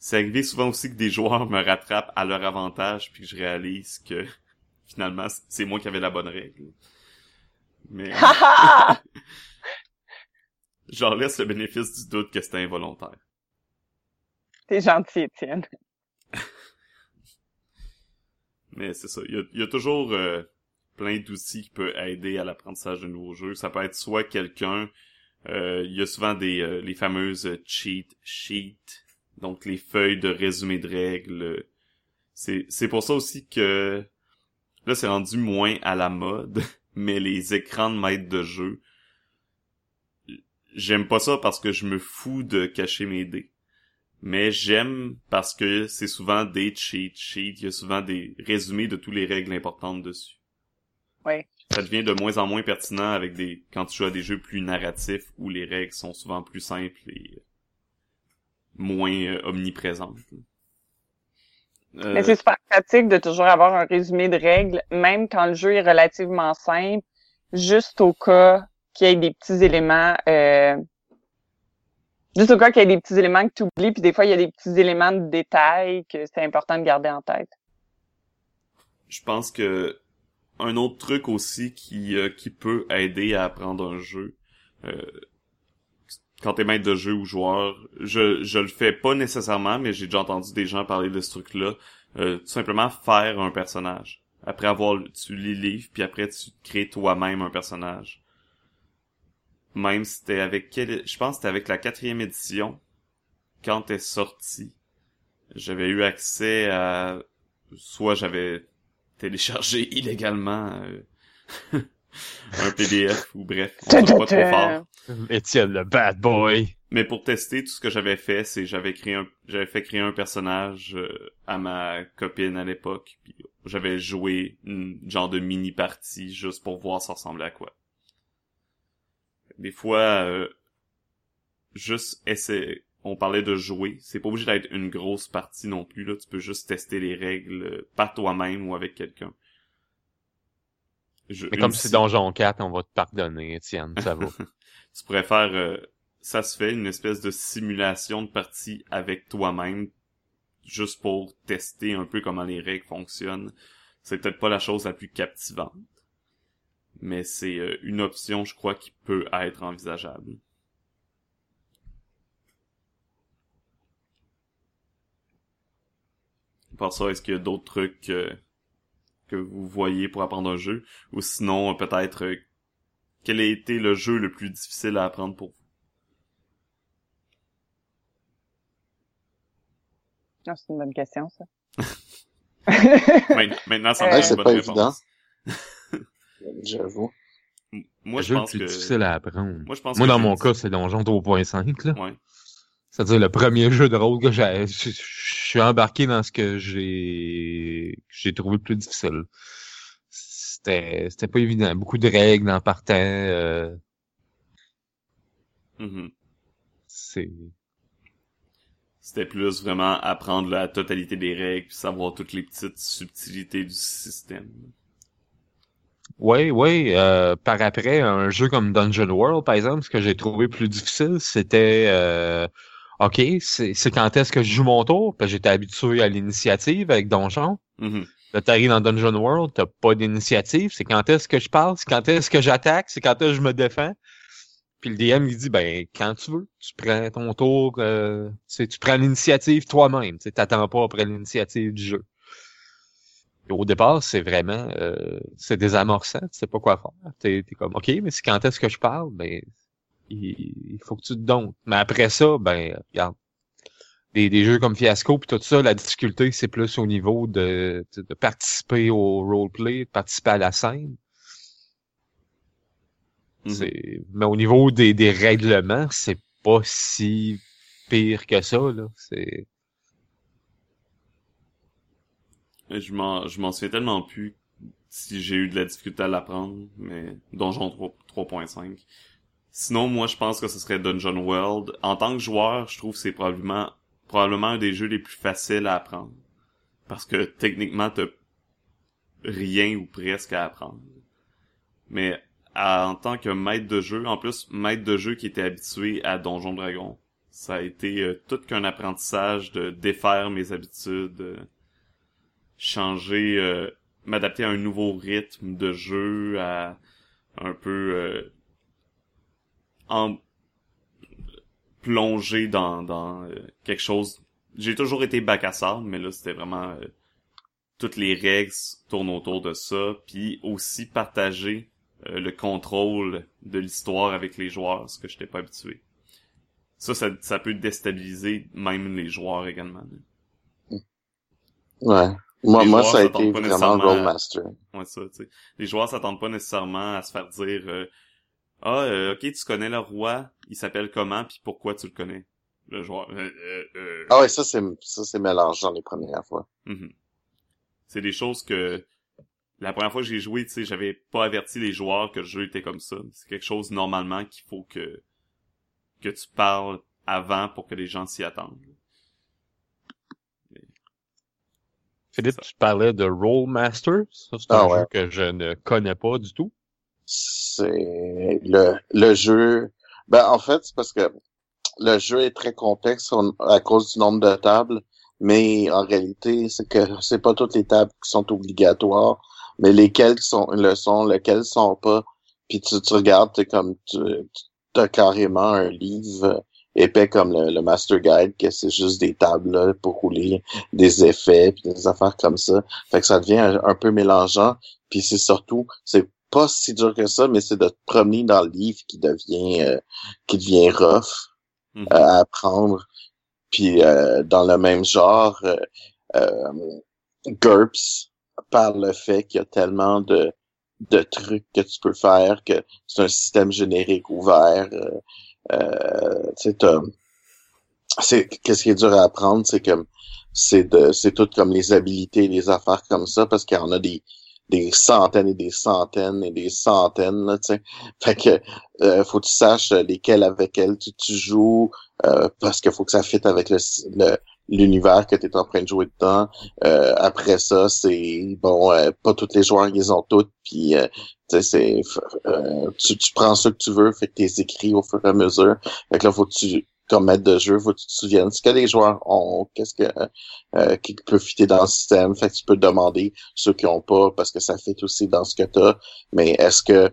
C'est arrivé souvent aussi que des joueurs me rattrapent à leur avantage puis que je réalise que finalement c'est moi qui avais la bonne règle. Mais je leur laisse le bénéfice du doute que c'était involontaire. T'es gentil, Étienne. Mais c'est ça. Il y a, il y a toujours euh, plein d'outils qui peuvent aider à l'apprentissage de nouveaux jeux. Ça peut être soit quelqu'un... euh, il y a souvent des euh, les fameuses euh, cheat sheets, donc les feuilles de résumé de règles. C'est c'est pour ça aussi que là c'est rendu moins à la mode, mais les écrans de maître de jeu, j'aime pas ça parce que je me fous de cacher mes dés. Mais j'aime parce que c'est souvent des cheat sheets, il y a souvent des résumés de toutes les règles importantes dessus. Oui. Ça devient de moins en moins pertinent avec des quand tu joues à des jeux plus narratifs où les règles sont souvent plus simples et moins euh, omniprésentes. Euh, Mais c'est super pratique de toujours avoir un résumé de règles, même quand le jeu est relativement simple, juste au cas qu'il y ait des petits éléments, euh, juste au cas qu'il y ait des petits éléments que tu oublies, puis des fois il y a des petits éléments de détail que c'est important de garder en tête. je pense que un autre truc aussi qui euh, qui peut aider à apprendre un jeu euh, quand t'es maître de jeu ou joueur je je le fais pas nécessairement mais j'ai déjà entendu des gens parler de ce truc là tout simplement faire un personnage. Après avoir tu lis le livre puis après tu crées toi-même un personnage. Même si c'était avec quel je pense que c'était avec la quatrième édition quand t'es sorti j'avais eu accès à soit j'avais téléchargé illégalement euh, un PDF ou bref, on va pas trop fort. Étienne le bad boy. Mais pour tester, tout ce que j'avais fait, c'est j'avais créé un j'avais fait créer un personnage euh, à ma copine à l'époque, puis j'avais joué une genre de mini partie juste pour voir ça ressemblait à quoi. Des fois euh, juste essayer on parlait de jouer, c'est pas obligé d'être une grosse partie non plus là, tu peux juste tester les règles euh, par toi-même ou avec quelqu'un. Je- Mais comme si- c'est Donjon 4, on va te pardonner, Étienne, ça va. tu pourrais faire euh, ça se fait une espèce de simulation de partie avec toi-même juste pour tester un peu comment les règles fonctionnent. C'est peut-être pas la chose la plus captivante mais c'est euh, une option je crois qui peut être envisageable. Par ça est-ce qu'il y a d'autres trucs euh, que vous voyez pour apprendre un jeu ou sinon euh, peut-être euh, quel a été le jeu le plus difficile à apprendre pour vous? Ah, c'est une bonne question, ça. Main- Maintenant, ça me Euh, Ouais, c'est pas bonne évident. réponse. J'avoue. Moi, le je jeu le pense plus que... difficile à apprendre. Moi, je pense Moi, que dans mon cas, c'est Donjon 3.5, là. Ouais. C'est-à-dire le premier jeu de rôle que j'ai, je suis embarqué dans ce que j'ai, que j'ai trouvé le plus difficile. C'était, c'était pas évident. Beaucoup de règles en partant, euh, Mhm. c'est, C'était plus vraiment apprendre la totalité des règles puis savoir toutes les petites subtilités du système. Oui, oui. Euh, par après, un jeu comme Dungeon World, par exemple, ce que j'ai trouvé plus difficile, c'était euh, OK, c'est quand est-ce que je joue mon tour? Parce que j'étais habitué à l'initiative avec Donjon. Mhm. Là, t'arrives dans Dungeon World, t'as pas d'initiative. C'est quand est-ce que je passe, quand est-ce que j'attaque, c'est quand est-ce que je me défends? Puis le DM, il dit, ben, quand tu veux, tu prends ton tour, euh, tu prends l'initiative toi-même. Tu t'attends pas après l'initiative du jeu. Et au départ, c'est vraiment, euh, c'est désamorçant, tu sais pas quoi faire. T'es es comme, OK, mais c'est quand est-ce que je parle? Ben, il, faut que tu te donnes. Mais après ça, ben, regarde, des, jeux comme Fiasco puis tout ça, la difficulté, c'est plus au niveau de, de, participer au roleplay, de participer à la scène. Mhm. C'est Mais au niveau des, des règlements, c'est pas si pire que ça, là. C'est. Je m'en, je m'en souviens tellement plus si j'ai eu de la difficulté à l'apprendre, mais Donjon 3.5. Sinon, moi, je pense que ce serait Dungeon World. En tant que joueur, je trouve que c'est probablement probablement un des jeux les plus faciles à apprendre. Parce que techniquement, t'as rien ou presque à apprendre. Mais en tant que maître de jeu, en plus, maître de jeu qui était habitué à Donjon Dragon, ça a été euh, tout qu'un apprentissage de défaire mes habitudes, changer, euh, m'adapter à un nouveau rythme de jeu, à un peu euh, en plonger dans, dans euh, quelque chose. J'ai toujours été bac à sable, mais là, c'était vraiment... Euh, toutes les règles tournent autour de ça. Puis aussi partager euh, le contrôle de l'histoire avec les joueurs, ce que je n'étais pas habitué. Ça, ça, ça, peut déstabiliser même les joueurs également. Ouais. Moi, moi ça a été vraiment Rollmaster. Ouais, ça, tu sais. Les joueurs s'attendent pas nécessairement à se faire dire ah, euh, ok, tu connais le roi, il s'appelle comment, puis pourquoi tu le connais, le joueur. Euh, euh, ah ouais, ça c'est ça c'est mélangeant les premières fois. Mhm. C'est des choses que la première fois que j'ai joué, tu sais, j'avais pas averti les joueurs que le jeu était comme ça. C'est quelque chose normalement qu'il faut que que tu parles avant pour que les gens s'y attendent. Philippe, tu parlais de Rollmaster. Ça, c'est un ah jeu que je ne connais pas du tout c'est le, le jeu. Ben, en fait, c'est parce que le jeu est très complexe à cause du nombre de tables, mais en réalité, c'est que c'est pas toutes les tables qui sont obligatoires, mais lesquelles sont le sont, lesquelles sont pas. Puis tu, tu regardes, es comme tu, as carrément un livre épais comme le, Master Guide, que c'est juste des tables pour rouler des effets puis des affaires comme ça. Fait que ça devient un, un peu mélangeant. Puis c'est surtout, c'est pas si dur que ça, mais c'est de te promener dans le livre qui devient euh, qui devient rough mhm. euh, à apprendre. Puis euh, dans le même genre, GURPS par le fait qu'il y a tellement de de trucs que tu peux faire que c'est un système générique ouvert. Euh, tu c'est qu'est-ce qui est dur à apprendre, c'est que c'est de c'est tout comme les habilités, les affaires comme ça, parce qu'il y en a des des centaines et des centaines et des centaines, là. Fait que euh, faut que tu saches lesquels avec elles tu, tu joues, euh, parce qu'il faut que ça fitte avec le, l'univers que tu es en train de jouer dedans. Euh, après ça, c'est bon, euh, pas tous les joueurs ils ont toutes, puis tu sais, tu, tu prends ce que tu veux, fait que t'es écrit au fur et à mesure. Fait que là, faut que tu comme maître de jeu, faut que tu te souviennes ce que les joueurs ont, qu'est-ce que euh, qui peut fitter dans le système. Fait que tu peux demander ceux qui ont pas, parce que ça fit aussi dans ce que tu as. Mais est-ce que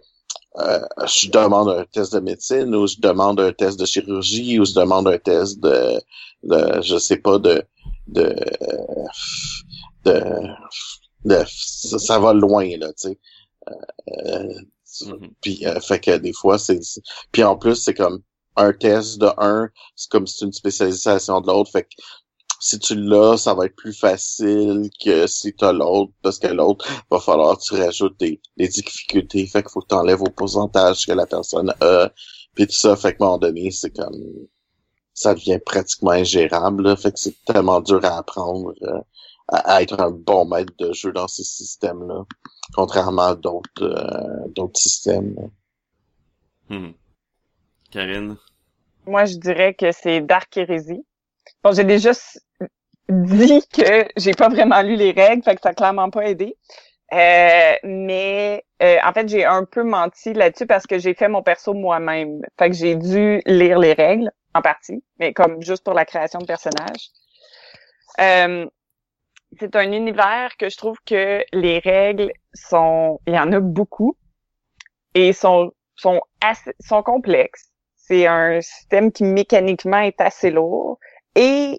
euh, je demande un test de médecine ou je demande un test de chirurgie ou je demande un test de, de je sais pas de de de, de ça, va loin là tu sais euh, mm-hmm. puis fait que des fois c'est puis en plus c'est comme un test de un, c'est comme si c'est une spécialisation de l'autre. Fait que si tu l'as, ça va être plus facile que si tu as l'autre, parce que l'autre, va falloir que tu rajoutes des, difficultés. Fait qu'il faut que tu enlèves au pourcentage que la personne a. Puis tout ça, fait qu'à un moment donné, c'est comme ça devient pratiquement ingérable. Fait que c'est tellement dur à apprendre euh, à, être un bon maître de jeu dans ces systèmes-là. Contrairement à d'autres euh, d'autres systèmes. Hmm. Karine? Moi, je dirais que c'est Dark Heresy. Bon, j'ai déjà dit que j'ai pas vraiment lu les règles, fait que ça a clairement pas aidé. Euh, mais euh, en fait, j'ai un peu menti là-dessus parce que j'ai fait mon perso moi-même. Fait que j'ai dû lire les règles en partie, mais comme juste pour la création de personnages. Euh, c'est un univers que je trouve que les règles sont, il y en a beaucoup et sont sont assez, sont complexes. C'est un système qui mécaniquement est assez lourd et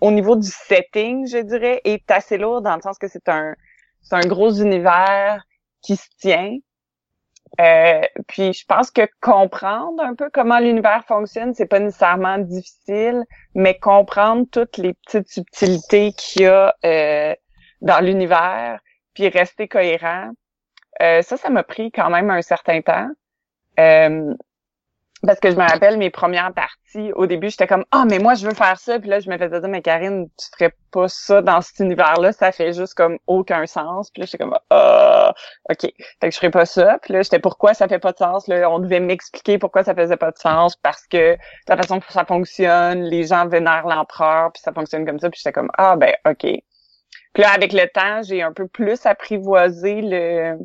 au niveau du setting, je dirais, est assez lourd dans le sens que c'est un c'est un gros univers qui se tient. Euh, puis je pense que comprendre un peu comment l'univers fonctionne, c'est pas nécessairement difficile, mais comprendre toutes les petites subtilités qu'il y a euh, dans l'univers, puis rester cohérent, euh, ça, ça m'a pris quand même un certain temps. Euh, parce que je me rappelle mes premières parties, au début, j'étais comme Ah, mais moi je veux faire ça, puis là je me faisais dire Mais Karine, tu ferais pas ça dans cet univers-là, ça fait juste comme aucun sens. Puis là, j'étais comme Ah OK. Fait que je ferais pas ça. Puis là, j'étais pourquoi ça fait pas de sens? Là, on devait m'expliquer pourquoi ça faisait pas de sens, parce que la façon ça fonctionne, les gens vénèrent l'empereur, puis ça fonctionne comme ça, puis j'étais comme Ah ben OK. Puis là, avec le temps, j'ai un peu plus apprivoisé le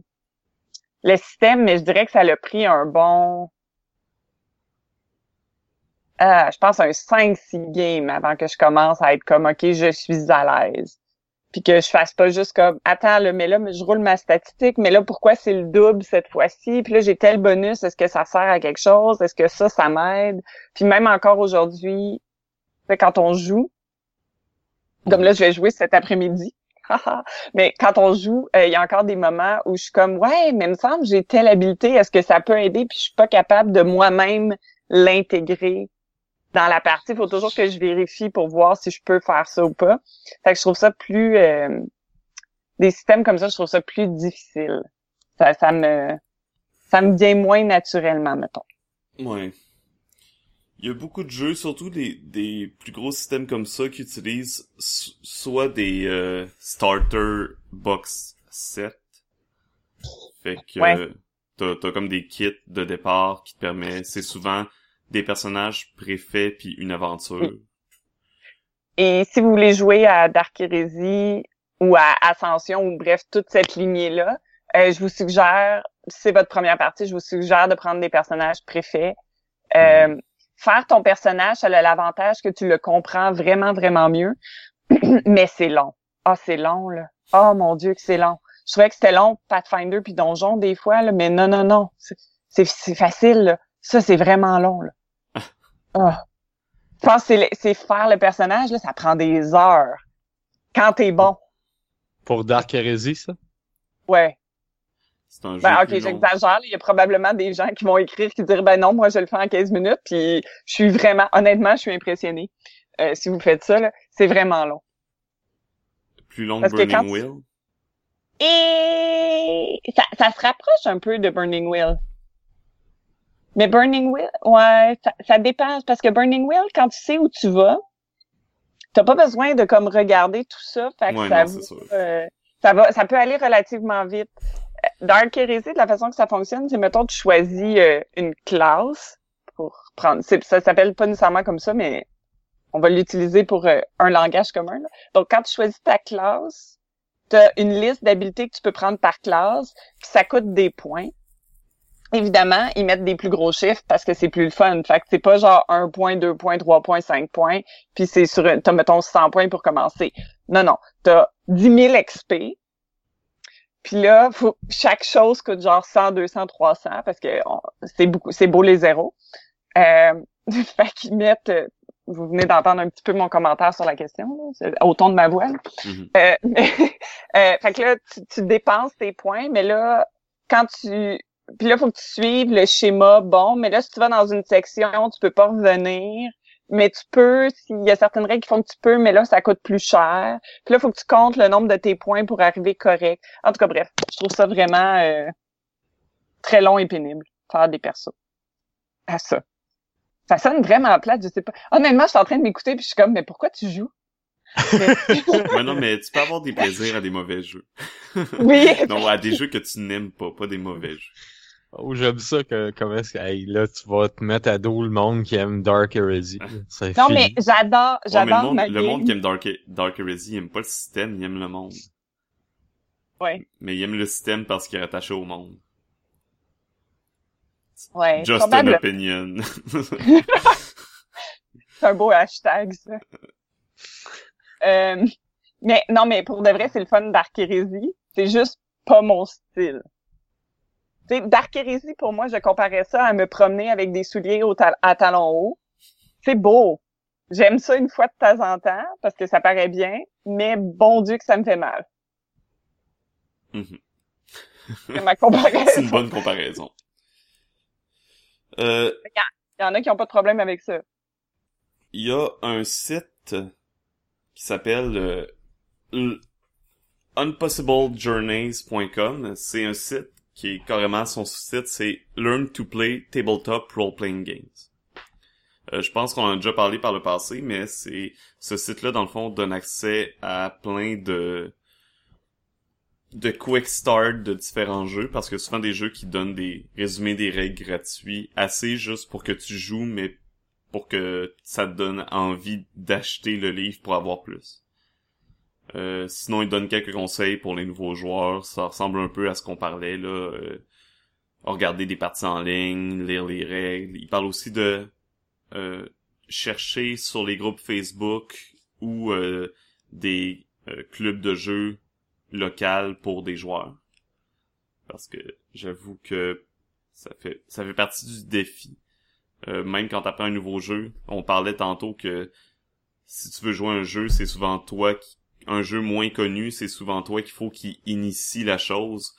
le système, mais je dirais que ça l'a pris un bon euh, je pense un 5-6 games avant que je commence à être comme OK, je suis à l'aise. Puis que je fasse pas juste comme Attends, là, mais là, je roule ma statistique, mais là, pourquoi c'est le double cette fois-ci? Puis là, j'ai tel bonus, est-ce que ça sert à quelque chose? Est-ce que ça, ça m'aide? Puis même encore aujourd'hui, quand on joue, comme là, je vais jouer cet après-midi. mais quand on joue, euh, il y a encore des moments où je suis comme Ouais, mais il me semble j'ai telle habileté, est-ce que ça peut aider? Puis je suis pas capable de moi-même l'intégrer dans la partie, il faut toujours que je vérifie pour voir si je peux faire ça ou pas. Fait que je trouve ça plus euh, des systèmes comme ça, je trouve ça plus difficile. Ça, ça me ça me vient moins naturellement, mettons. Ouais. Il y a beaucoup de jeux, surtout des, des plus gros systèmes comme ça, qui utilisent soit des euh, starter box set. Fait que ouais. t'as, t'as comme des kits de départ qui te permettent, c'est souvent des personnages préfets puis une aventure. Et si vous voulez jouer à Dark Heresy ou à Ascension ou bref toute cette lignée-là, euh, je vous suggère, c'est votre première partie, je vous suggère de prendre des personnages préfets. Euh, mm. Faire ton personnage, ça a l'avantage que tu le comprends vraiment, vraiment mieux. Mais c'est long. Ah, c'est long, là. Oh mon Dieu que c'est long. Je trouvais que c'était long, Pathfinder puis Donjon des fois, là, mais non, non, non. C'est facile, là. Ça, c'est vraiment long, là. Ah. Je pense que c'est faire le personnage, là, ça prend des heures. Quand t'es bon. Pour Dark Heresy, ça? Ouais. C'est un jeu Ben, ok, j'exagère. Il y a probablement des gens qui vont écrire qui diraient, ben non, moi, je le fais en 15 minutes, puis je suis vraiment, honnêtement, je suis impressionné. Euh, si vous faites ça, là, c'est vraiment long. Plus long que Burning Wheel? Et ça, ça se rapproche un peu de Burning Wheel. Mais Burning Wheel, ouais, ça, ça, dépend. Parce que Burning Wheel, quand tu sais où tu vas, t'as pas besoin de comme regarder tout ça. Fait que ça, euh, ça, va, ça peut aller relativement vite. Dark Heresy, de la façon que ça fonctionne, c'est mettons tu choisis euh, une classe pour prendre. Ça s'appelle pas nécessairement comme ça, mais on va l'utiliser pour euh, un langage commun. Donc quand tu choisis ta classe, t'as une liste d'habiletés que tu peux prendre par classe, puis ça coûte des points. Évidemment, ils mettent des plus gros chiffres parce que c'est plus le fun. Fait que c'est pas genre 1 point, 2 points, 3 points, 5 points, puis c'est sur, t'as, mettons, 100 points pour commencer. Non, non. T'as 10 000 XP. Puis là, faut, chaque chose coûte genre 100, 200, 300 parce que c'est beaucoup, c'est beau les zéros. Euh, fait qu'ils mettent, vous venez d'entendre un petit peu mon commentaire sur la question, au ton de ma voix. Mm-hmm. euh, euh, fait que là, tu, tu dépenses tes points, mais là, quand tu puis là, il faut que tu suives le schéma bon, mais là, si tu vas dans une section, tu peux pas revenir. Mais tu peux, s'il y a certaines règles qui font que tu peux, mais là, ça coûte plus cher. Puis là, il faut que tu comptes le nombre de tes points pour arriver correct. En tout cas, bref, je trouve ça vraiment euh, très long et pénible, faire des persos. À ça. Ça sonne vraiment plate, je sais pas. Honnêtement, je suis en train de m'écouter puis je suis comme, mais pourquoi tu joues? mais non, mais tu peux avoir des plaisirs à des mauvais jeux. oui. non, à des jeux que tu n'aimes pas, pas des mauvais jeux. Oh, j'aime ça que, comment est-ce que, hey, là, tu vas te mettre à dos le monde qui aime Dark Heresy. non, mais j'adore, j'adore le, monde, le monde qui aime Dark, Dark Heresy, il aime pas le système, il aime le monde. Ouais. Mais il aime le système parce qu'il est attaché au monde. Ouais. Just an opinion. C'est un beau hashtag, ça. Euh, mais non, mais pour de vrai, c'est le fun d'archérésie. C'est juste pas mon style. D'archérésie, pour moi, je comparais ça à me promener avec des souliers au à talons hauts. C'est beau. J'aime ça une fois de temps en temps parce que ça paraît bien, mais bon Dieu que ça me fait mal. Mhm. C'est ma comparaison. C'est une bonne comparaison. Euh, Il y en a qui ont pas de problème avec ça. il y a un site qui s'appelle euh, unpossiblejourneys.com. C'est un site qui est carrément son site, c'est Learn to Play Tabletop Role Playing Games. Euh, je pense qu'on en a déjà parlé par le passé, mais c'est ce site-là dans le fond donne accès à plein de de quick start de différents jeux parce que souvent des jeux qui donnent des résumés des règles gratuits assez juste pour que tu joues mais pour que ça te donne envie d'acheter le livre pour avoir plus. Euh, sinon, il donne quelques conseils pour les nouveaux joueurs. Ça ressemble un peu à ce qu'on parlait là. euh, regarder des parties en ligne, lire les règles. Il parle aussi de euh, chercher sur les groupes Facebook ou euh, des euh, clubs de jeux locaux pour des joueurs. Parce que j'avoue que ça fait ça fait partie du défi. Même quand t'apprends un nouveau jeu, on parlait tantôt que si tu veux jouer un jeu, c'est souvent toi qui un jeu moins connu, c'est souvent toi qu'il faut qui initie la chose.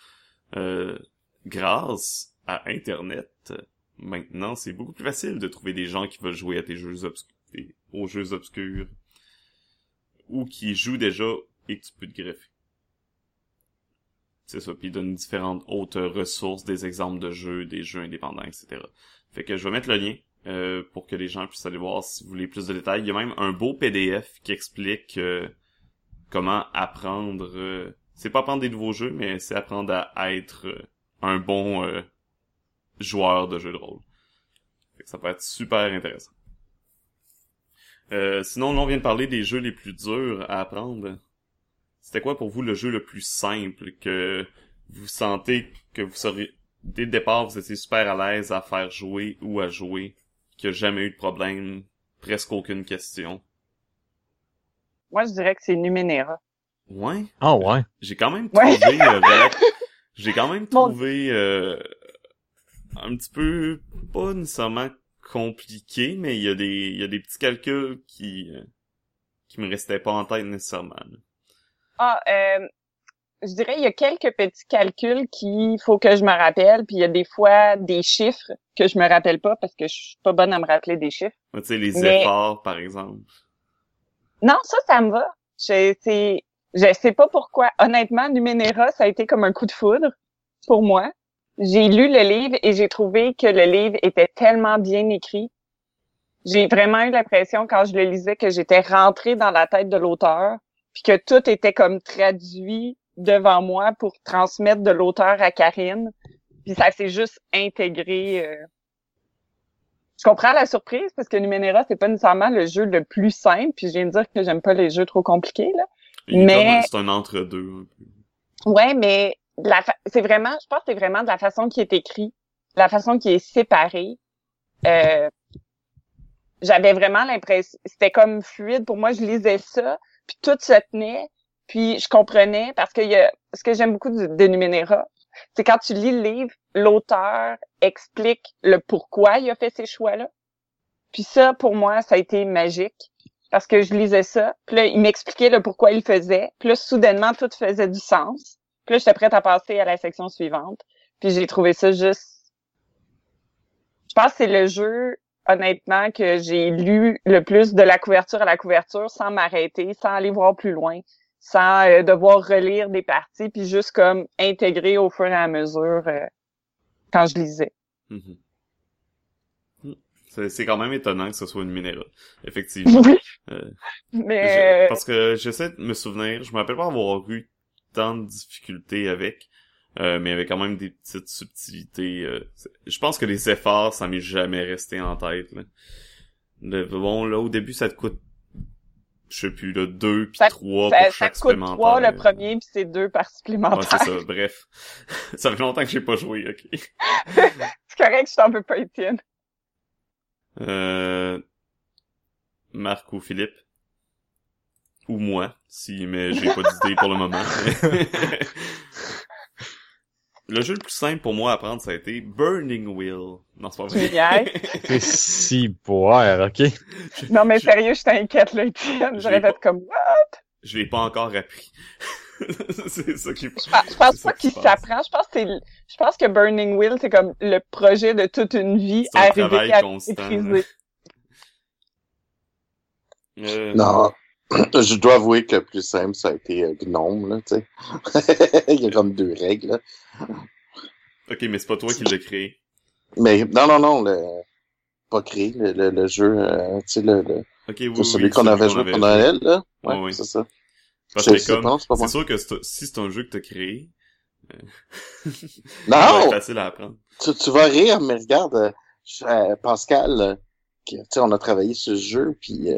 Euh, grâce à Internet, maintenant, c'est beaucoup plus facile de trouver des gens qui veulent jouer à tes jeux obscurs, aux jeux obscurs, ou qui jouent déjà et que tu peux te greffer. C'est ça, puis il donne différentes autres ressources, des exemples de jeux, des jeux indépendants, etc. Fait que je vais mettre le lien euh, pour que les gens puissent aller voir si vous voulez plus de détails. Il y a même un beau PDF qui explique euh, comment apprendre. euh, c'est pas apprendre des nouveaux jeux, mais c'est apprendre à être euh, un bon euh, joueur de jeux de rôle. Ça peut être super intéressant. Sinon, on vient de parler des jeux les plus durs à apprendre. C'était quoi pour vous le jeu le plus simple que vous sentez que vous serez dès le départ vous étiez super à l'aise à faire jouer ou à jouer, qu'il n'y a jamais eu de problème, presque aucune question? Moi, je dirais que c'est Numenera. Ouais, Ah ouais. j'ai quand même Ouais. trouvé euh, j'ai quand même trouvé euh, un petit peu pas nécessairement compliqué, mais il y a des il y a des petits calculs qui euh, qui me restaient pas en tête nécessairement. là. Ah, euh, je dirais il y a quelques petits calculs qu'il faut que je me rappelle, puis il y a des fois des chiffres que je me rappelle pas parce que je suis pas bonne à me rappeler des chiffres. Ouais, Tu sais les Mais- efforts par exemple. Non, ça, ça me va. Je, c'est, je sais pas pourquoi. Honnêtement, Numenera, ça a été comme un coup de foudre pour moi. J'ai lu le livre et j'ai trouvé que le livre était tellement bien écrit. J'ai vraiment eu l'impression quand je le lisais que j'étais rentrée dans la tête de l'auteur, puis que tout était comme traduit devant moi pour transmettre de l'auteur à Karine. Puis ça s'est juste intégré. euh. Je comprends la surprise parce que Numenera, c'est pas nécessairement le jeu le plus simple. Puis je viens de dire que j'aime pas les jeux trop compliqués là. Il Mais- C'est un entre-deux un peu. Ouais, mais de la fa- c'est vraiment, je pense que c'est vraiment de la façon qui est écrit, de la façon qui est séparée. Euh, j'avais vraiment l'impression, c'était comme fluide pour moi. Je lisais ça, puis tout se tenait, puis je comprenais parce que y a, ce que j'aime beaucoup du- de Numenera, c'est quand tu lis le livre, l'auteur explique le pourquoi il a fait ces choix-là. Puis ça, pour moi, ça a été magique parce que je lisais ça, puis là, il m'expliquait le pourquoi il faisait, puis soudainement, tout faisait du sens. Puis là, j'étais prête à passer à la section suivante, puis j'ai trouvé ça juste... Je pense que c'est le jeu, honnêtement, que j'ai lu le plus de la couverture à la couverture sans m'arrêter, sans aller voir plus loin, sans euh, devoir relire des parties, puis juste comme intégrer au fur et à mesure euh, quand je lisais. Mhm. Hmm. C'est quand même étonnant que ce soit une minérale. Effectivement. Oui, Euh, mais... je- parce que j'essaie de me souvenir, je me rappelle pas avoir eu tant de difficultés avec, euh, mais il y avait quand même des petites subtilités. euh, je pense que les efforts, ça m'est jamais resté en tête. Là. Le- bon, là, au début, ça te coûte je sais plus, là, deux puis Ça- trois Ça, pour ça chaque coûte supplémentaire. trois le premier, puis c'est deux par Ouais, supplémentaire. c'est ça, bref. ça fait longtemps que j'ai pas joué, ok. c'est correct, je t'en veux pas, Étienne. Euh... Marc ou Philippe? Ou moi, si, mais j'ai pas d'idée pour le moment. le jeu le plus simple pour moi à apprendre, ça a été Burning Wheel. Non, c'est pas vrai. C'est si boire, ok? Non, mais sérieux, je t'inquiète, là, Étienne. Je J'aurais fait comme, what? Je l'ai pas encore appris. c'est ça qui est Je pense, pas qui qu'il s'apprend. Je pense que c'est, le- je pense que Burning Wheel, c'est comme le projet de toute une vie C'est un arrivé à constant. maîtriser. Euh, Non. Je dois avouer que le plus simple, ça a été euh, Gnome, là, tu sais. Il y a comme deux règles, là. Ok, mais c'est pas toi qui l'as créé. Mais non, non, non, le... pas créé, le, le, le jeu, euh, tu sais, le, le... Oui, celui oui, qu'on avait joué pour Noël, là. Ouais, oui. c'est ça. Parce C'est comme, sûr que si c'est un jeu que t'as créé, euh, Non! facile à apprendre. Tu, tu vas rire, mais regarde, euh, je- euh, Pascal, euh, qui- tu sais, on a travaillé sur ce jeu, puis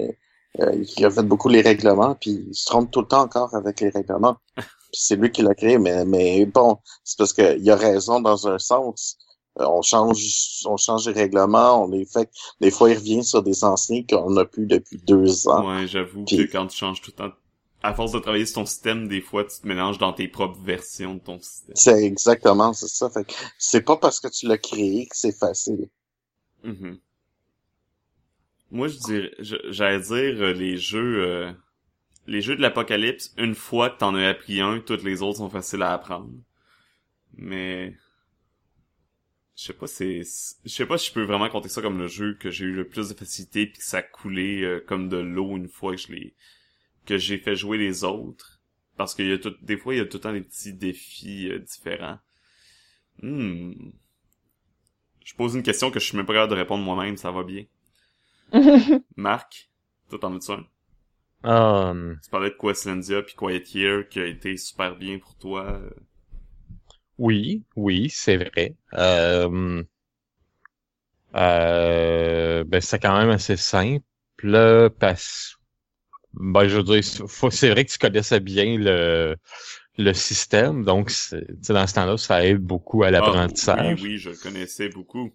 euh, il a fait beaucoup les règlements, puis il se trompe tout le temps encore avec les règlements. Puis c'est lui qui l'a créé, mais, mais bon, c'est parce qu'il a raison dans un sens. Euh, on change on change les règlements, on les fait. Des fois, il revient sur des anciens qu'on n'a plus depuis deux ans. Ouais, j'avoue Puis- que quand tu changes tout le temps, à force de travailler sur ton système, des fois, tu te mélanges dans tes propres versions de ton système. C'est exactement c'est ça. Fait que c'est pas parce que tu l'as créé que c'est facile. Mhm. Moi, je dirais, j'allais dire euh, les jeux, euh, les jeux de l'apocalypse. Une fois que t'en as appris un, toutes les autres sont faciles à apprendre. Mais je sais pas, c'est, je sais pas si je peux vraiment compter ça comme le jeu que j'ai eu le plus de facilité puis que ça coulait euh, comme de l'eau une fois que je l'ai, que j'ai fait jouer les autres. Parce qu'il y a tout, des fois il y a tout le temps des petits défis différents. Hmm. Je pose une question que je suis même pas capable de répondre moi-même, ça va bien. Marc, toi t'en as-tu un? Um, Tu parlais de Questlandia puis Quiet Year qui a été super bien pour toi. oui, oui, c'est vrai. Euh, euh, ben, c'est quand même assez simple, là, parce ben, je veux dire, faut- c'est vrai que tu connaissais bien le, le système, donc, c'est- tu sais, dans ce temps-là, ça aide beaucoup à l'apprentissage. Ah, oui, oui, je connaissais beaucoup.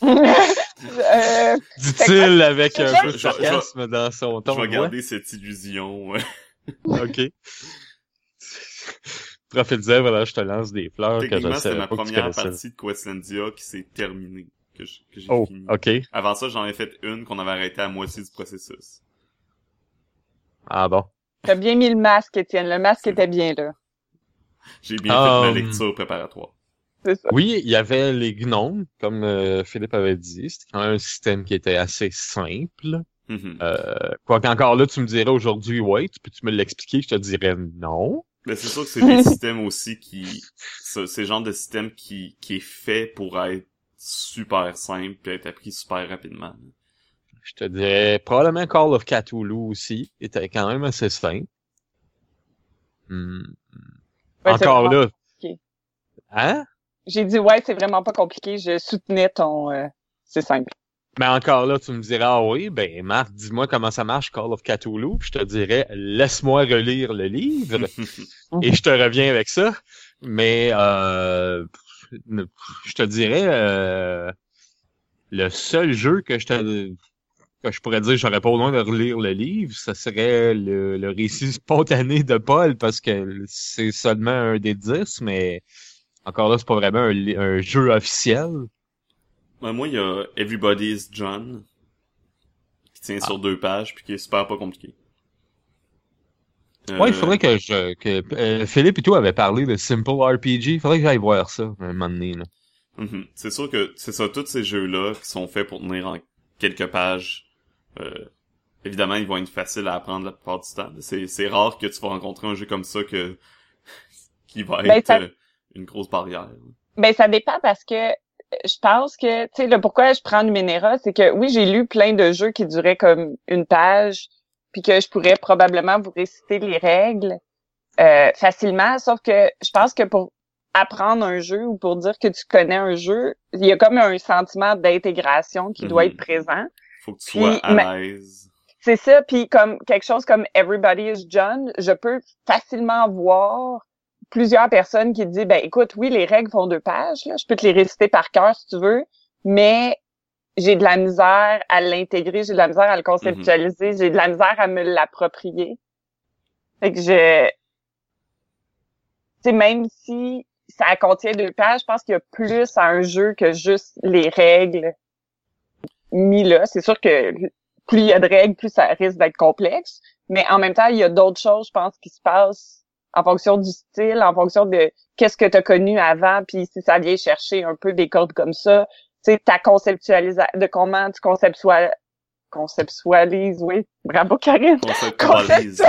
Euh, Dit-il avec un peu de je- je- sarcasme dans son ton je vais garder cette illusion. ouais. OK. Profite-en, voilà, je te lance des fleurs que je savais ma première partie de Questlandia qui s'est terminée, que je- que j'ai Oh, fini. OK. Avant ça, j'en ai fait une qu'on avait arrêté à moitié du processus. Ah bon? T'as bien mis le masque, Étienne. Le masque était bien là. J'ai bien Um, fait ma lecture préparatoire. Ça. Oui, il y avait les gnomes, comme euh, Philippe avait dit. C'était quand même un système qui était assez simple. Mhm. Euh, quoi qu'encore là, tu me dirais aujourd'hui, ouais, tu peux-tu me l'expliquer? Je te dirais non. Mais c'est sûr que c'est des systèmes aussi qui, c'est c'est le genre de système qui, qui est fait pour être super simple et être appris super rapidement. Je te dirais probablement Call of Cthulhu aussi était quand même assez simple. Hmm. Ouais, c'est Encore là. compliqué. Hein? J'ai dit, ouais, c'est vraiment pas compliqué. Je soutenais ton... euh, c'est simple. Mais encore là, tu me dirais, ah oui, ben Marc, dis-moi comment ça marche Call of Cthulhu. Puis je te dirais, laisse-moi relire le livre et je te reviens avec ça. Mais euh, je te dirais, euh, le seul jeu que je te que je pourrais dire j'aurais pas besoin de relire le livre, ce serait le, le récit spontané de Paul parce que c'est seulement un des dix, mais encore là, c'est pas vraiment un, un jeu officiel. Ouais, moi, il y a Everybody's John, qui tient Ah. sur deux pages, puis qui est super pas compliqué. Euh, Ouais, il faudrait que je que euh, Philippe et tout avait parlé de Simple RPG. Il faudrait que j'aille voir ça un moment donné. Là. mhm. C'est sûr que c'est ça, tous ces jeux-là qui sont faits pour tenir en quelques pages. euh, évidemment, ils vont être faciles à apprendre la plupart du temps. C'est c'est rare que tu vas rencontrer un jeu comme ça que qui va Ben, être ça- euh, une grosse barrière. Ben, ça dépend parce que euh, je pense que, tu sais, le pourquoi je prends Numenera, c'est que oui, j'ai lu plein de jeux qui duraient comme une page, puis que je pourrais probablement vous réciter les règles euh, facilement, sauf que je pense que pour apprendre un jeu ou pour dire que tu connais un jeu, il y a comme un sentiment d'intégration qui doit Mhm. être présent. Faut que tu sois à l'aise. C'est ça, puis comme quelque chose comme Everybody is John, je peux facilement voir plusieurs personnes qui disent ben écoute, oui, les règles font deux pages, là, je peux te les réciter par cœur si tu veux, mais j'ai de la misère à l'intégrer, j'ai de la misère à le conceptualiser, j'ai de la misère à me l'approprier. Fait que je sais même si ça contient deux pages, je pense qu'il y a plus à un jeu que juste les règles mis là. C'est sûr que plus il y a de règles, plus ça risque d'être complexe. Mais en même temps, il y a d'autres choses, je pense, qui se passent en fonction du style, en fonction de qu'est-ce que tu as connu avant, puis si ça vient chercher un peu des codes comme ça, tu sais, ta conceptualisation, de comment tu conceptualises, conceptualises, oui. Bravo, Karine. Conceptualise.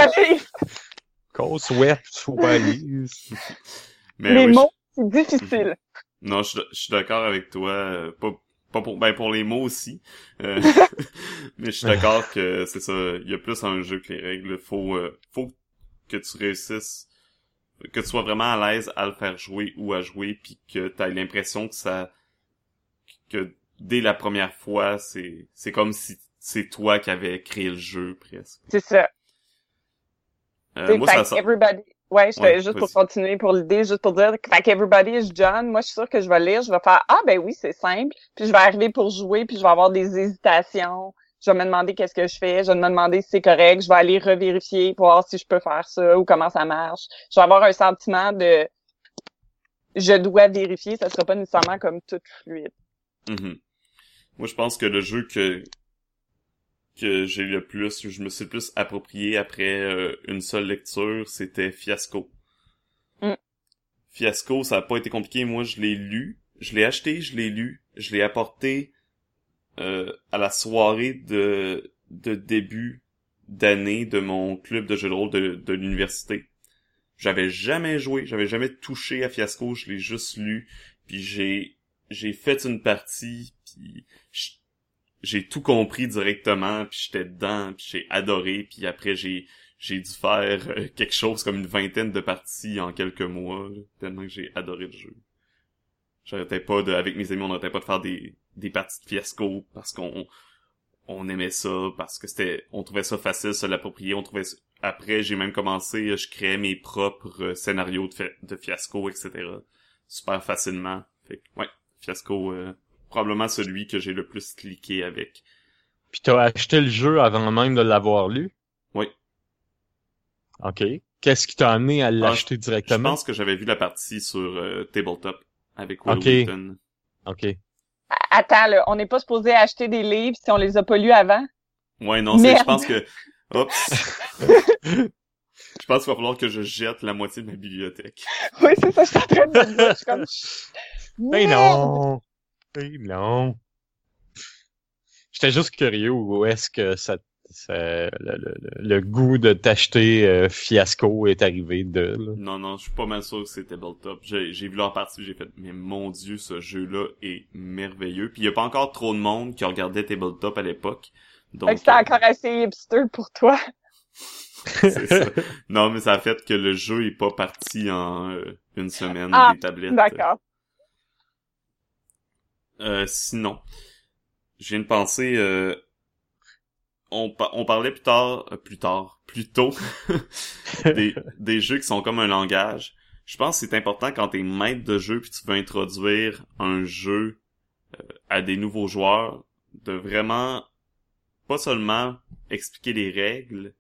Conceptualise. Mais Les oui, mots, c'est difficile. je- Non, je, je suis d'accord avec toi. euh, Pas, pas pour, ben pour les mots aussi. Euh, mais je suis d'accord que c'est ça. Il y a plus un jeu que les règles. Faut, euh, faut que tu réussisses, que tu sois vraiment à l'aise à le faire jouer ou à jouer, puis que tu aies l'impression que ça, que dès la première fois, c'est, c'est comme si c'est toi qui avais créé le jeu presque. C'est ça. Euh, moi, ça, que ça- everybody. Ouais, je Ouais, juste pour continuer pour l'idée, juste pour dire, fait que everybody is John. Moi, je suis sûre que je vais lire, je vais faire ah ben oui, c'est simple. Puis je vais arriver pour jouer, puis je vais avoir des hésitations. Je vais me demander qu'est-ce que je fais, je vais me demander si c'est correct, je vais aller revérifier pour voir si je peux faire ça ou comment ça marche. Je vais avoir un sentiment de je dois vérifier, ça sera pas nécessairement comme tout fluide. Mhm. Moi, je pense que le jeu que que j'ai le plus, je me suis le plus approprié après euh, une seule lecture, c'était Fiasco. Mm. Fiasco, ça a pas été compliqué. Moi, je l'ai lu, je l'ai acheté, je l'ai lu, je l'ai apporté euh, à la soirée de début d'année de mon club de jeux de rôle de, l'université. J'avais jamais joué, j'avais jamais touché à Fiasco, je l'ai juste lu, puis j'ai j'ai fait une partie, puis j'ai tout compris directement, puis j'étais dedans, puis j'ai adoré, puis après j'ai j'ai dû faire euh, quelque chose comme une vingtaine de parties en quelques mois, tellement que j'ai adoré le jeu. J'arrêtais pas de, avec mes amis, on n'arrêtait pas de faire des, des parties de fiasco parce qu'on on aimait ça, parce que c'était, on trouvait ça facile se l'approprier, on trouvait ça- après j'ai même commencé, euh, je créais mes propres euh, scénarios de, fi- de fiasco, etc. Super facilement. Fait que, ouais, fiasco, euh, probablement celui que j'ai le plus cliqué avec. Puis t'as acheté le jeu avant même de l'avoir lu? Oui. OK. Qu'est-ce qui t'a amené à l'acheter Je directement? pense que j'avais vu la partie sur euh, Tabletop avec Will Ok. Wheaton. OK. Attends, là, on n'est pas supposé acheter des livres si on les a pas lus avant? Ouais, non, c'est, je pense que, oups. je pense qu'il va falloir que je jette la moitié de ma bibliothèque. Oui, c'est ça, je suis en train de me dire. Je suis comme... Merde! non! Ben non! J'étais juste curieux où est-ce que ça, ça- le, le- le- le goût de t'acheter euh, Fiasco est arrivé de, là. Non, non, je suis pas mal sûr que c'est Tabletop. J'ai, j'ai vu leur partie, j'ai fait, mais mon dieu, ce jeu-là est merveilleux. Puis il y a pas encore trop de monde qui regardait Tabletop à l'époque. Donc, Fait que c'était euh, encore assez hipster pour toi. c'est ça. Non, mais ça a fait que le jeu est pas parti en euh, une semaine Ah, des tablettes. D'accord. Euh, sinon, je viens de penser, euh, on, pa- on parlait plus tard, euh, plus tard, plus tôt, des, des jeux qui sont comme un langage. Je pense que c'est important quand t'es maître de jeu puis tu veux introduire un jeu euh, à des nouveaux joueurs, de vraiment pas seulement expliquer les règles,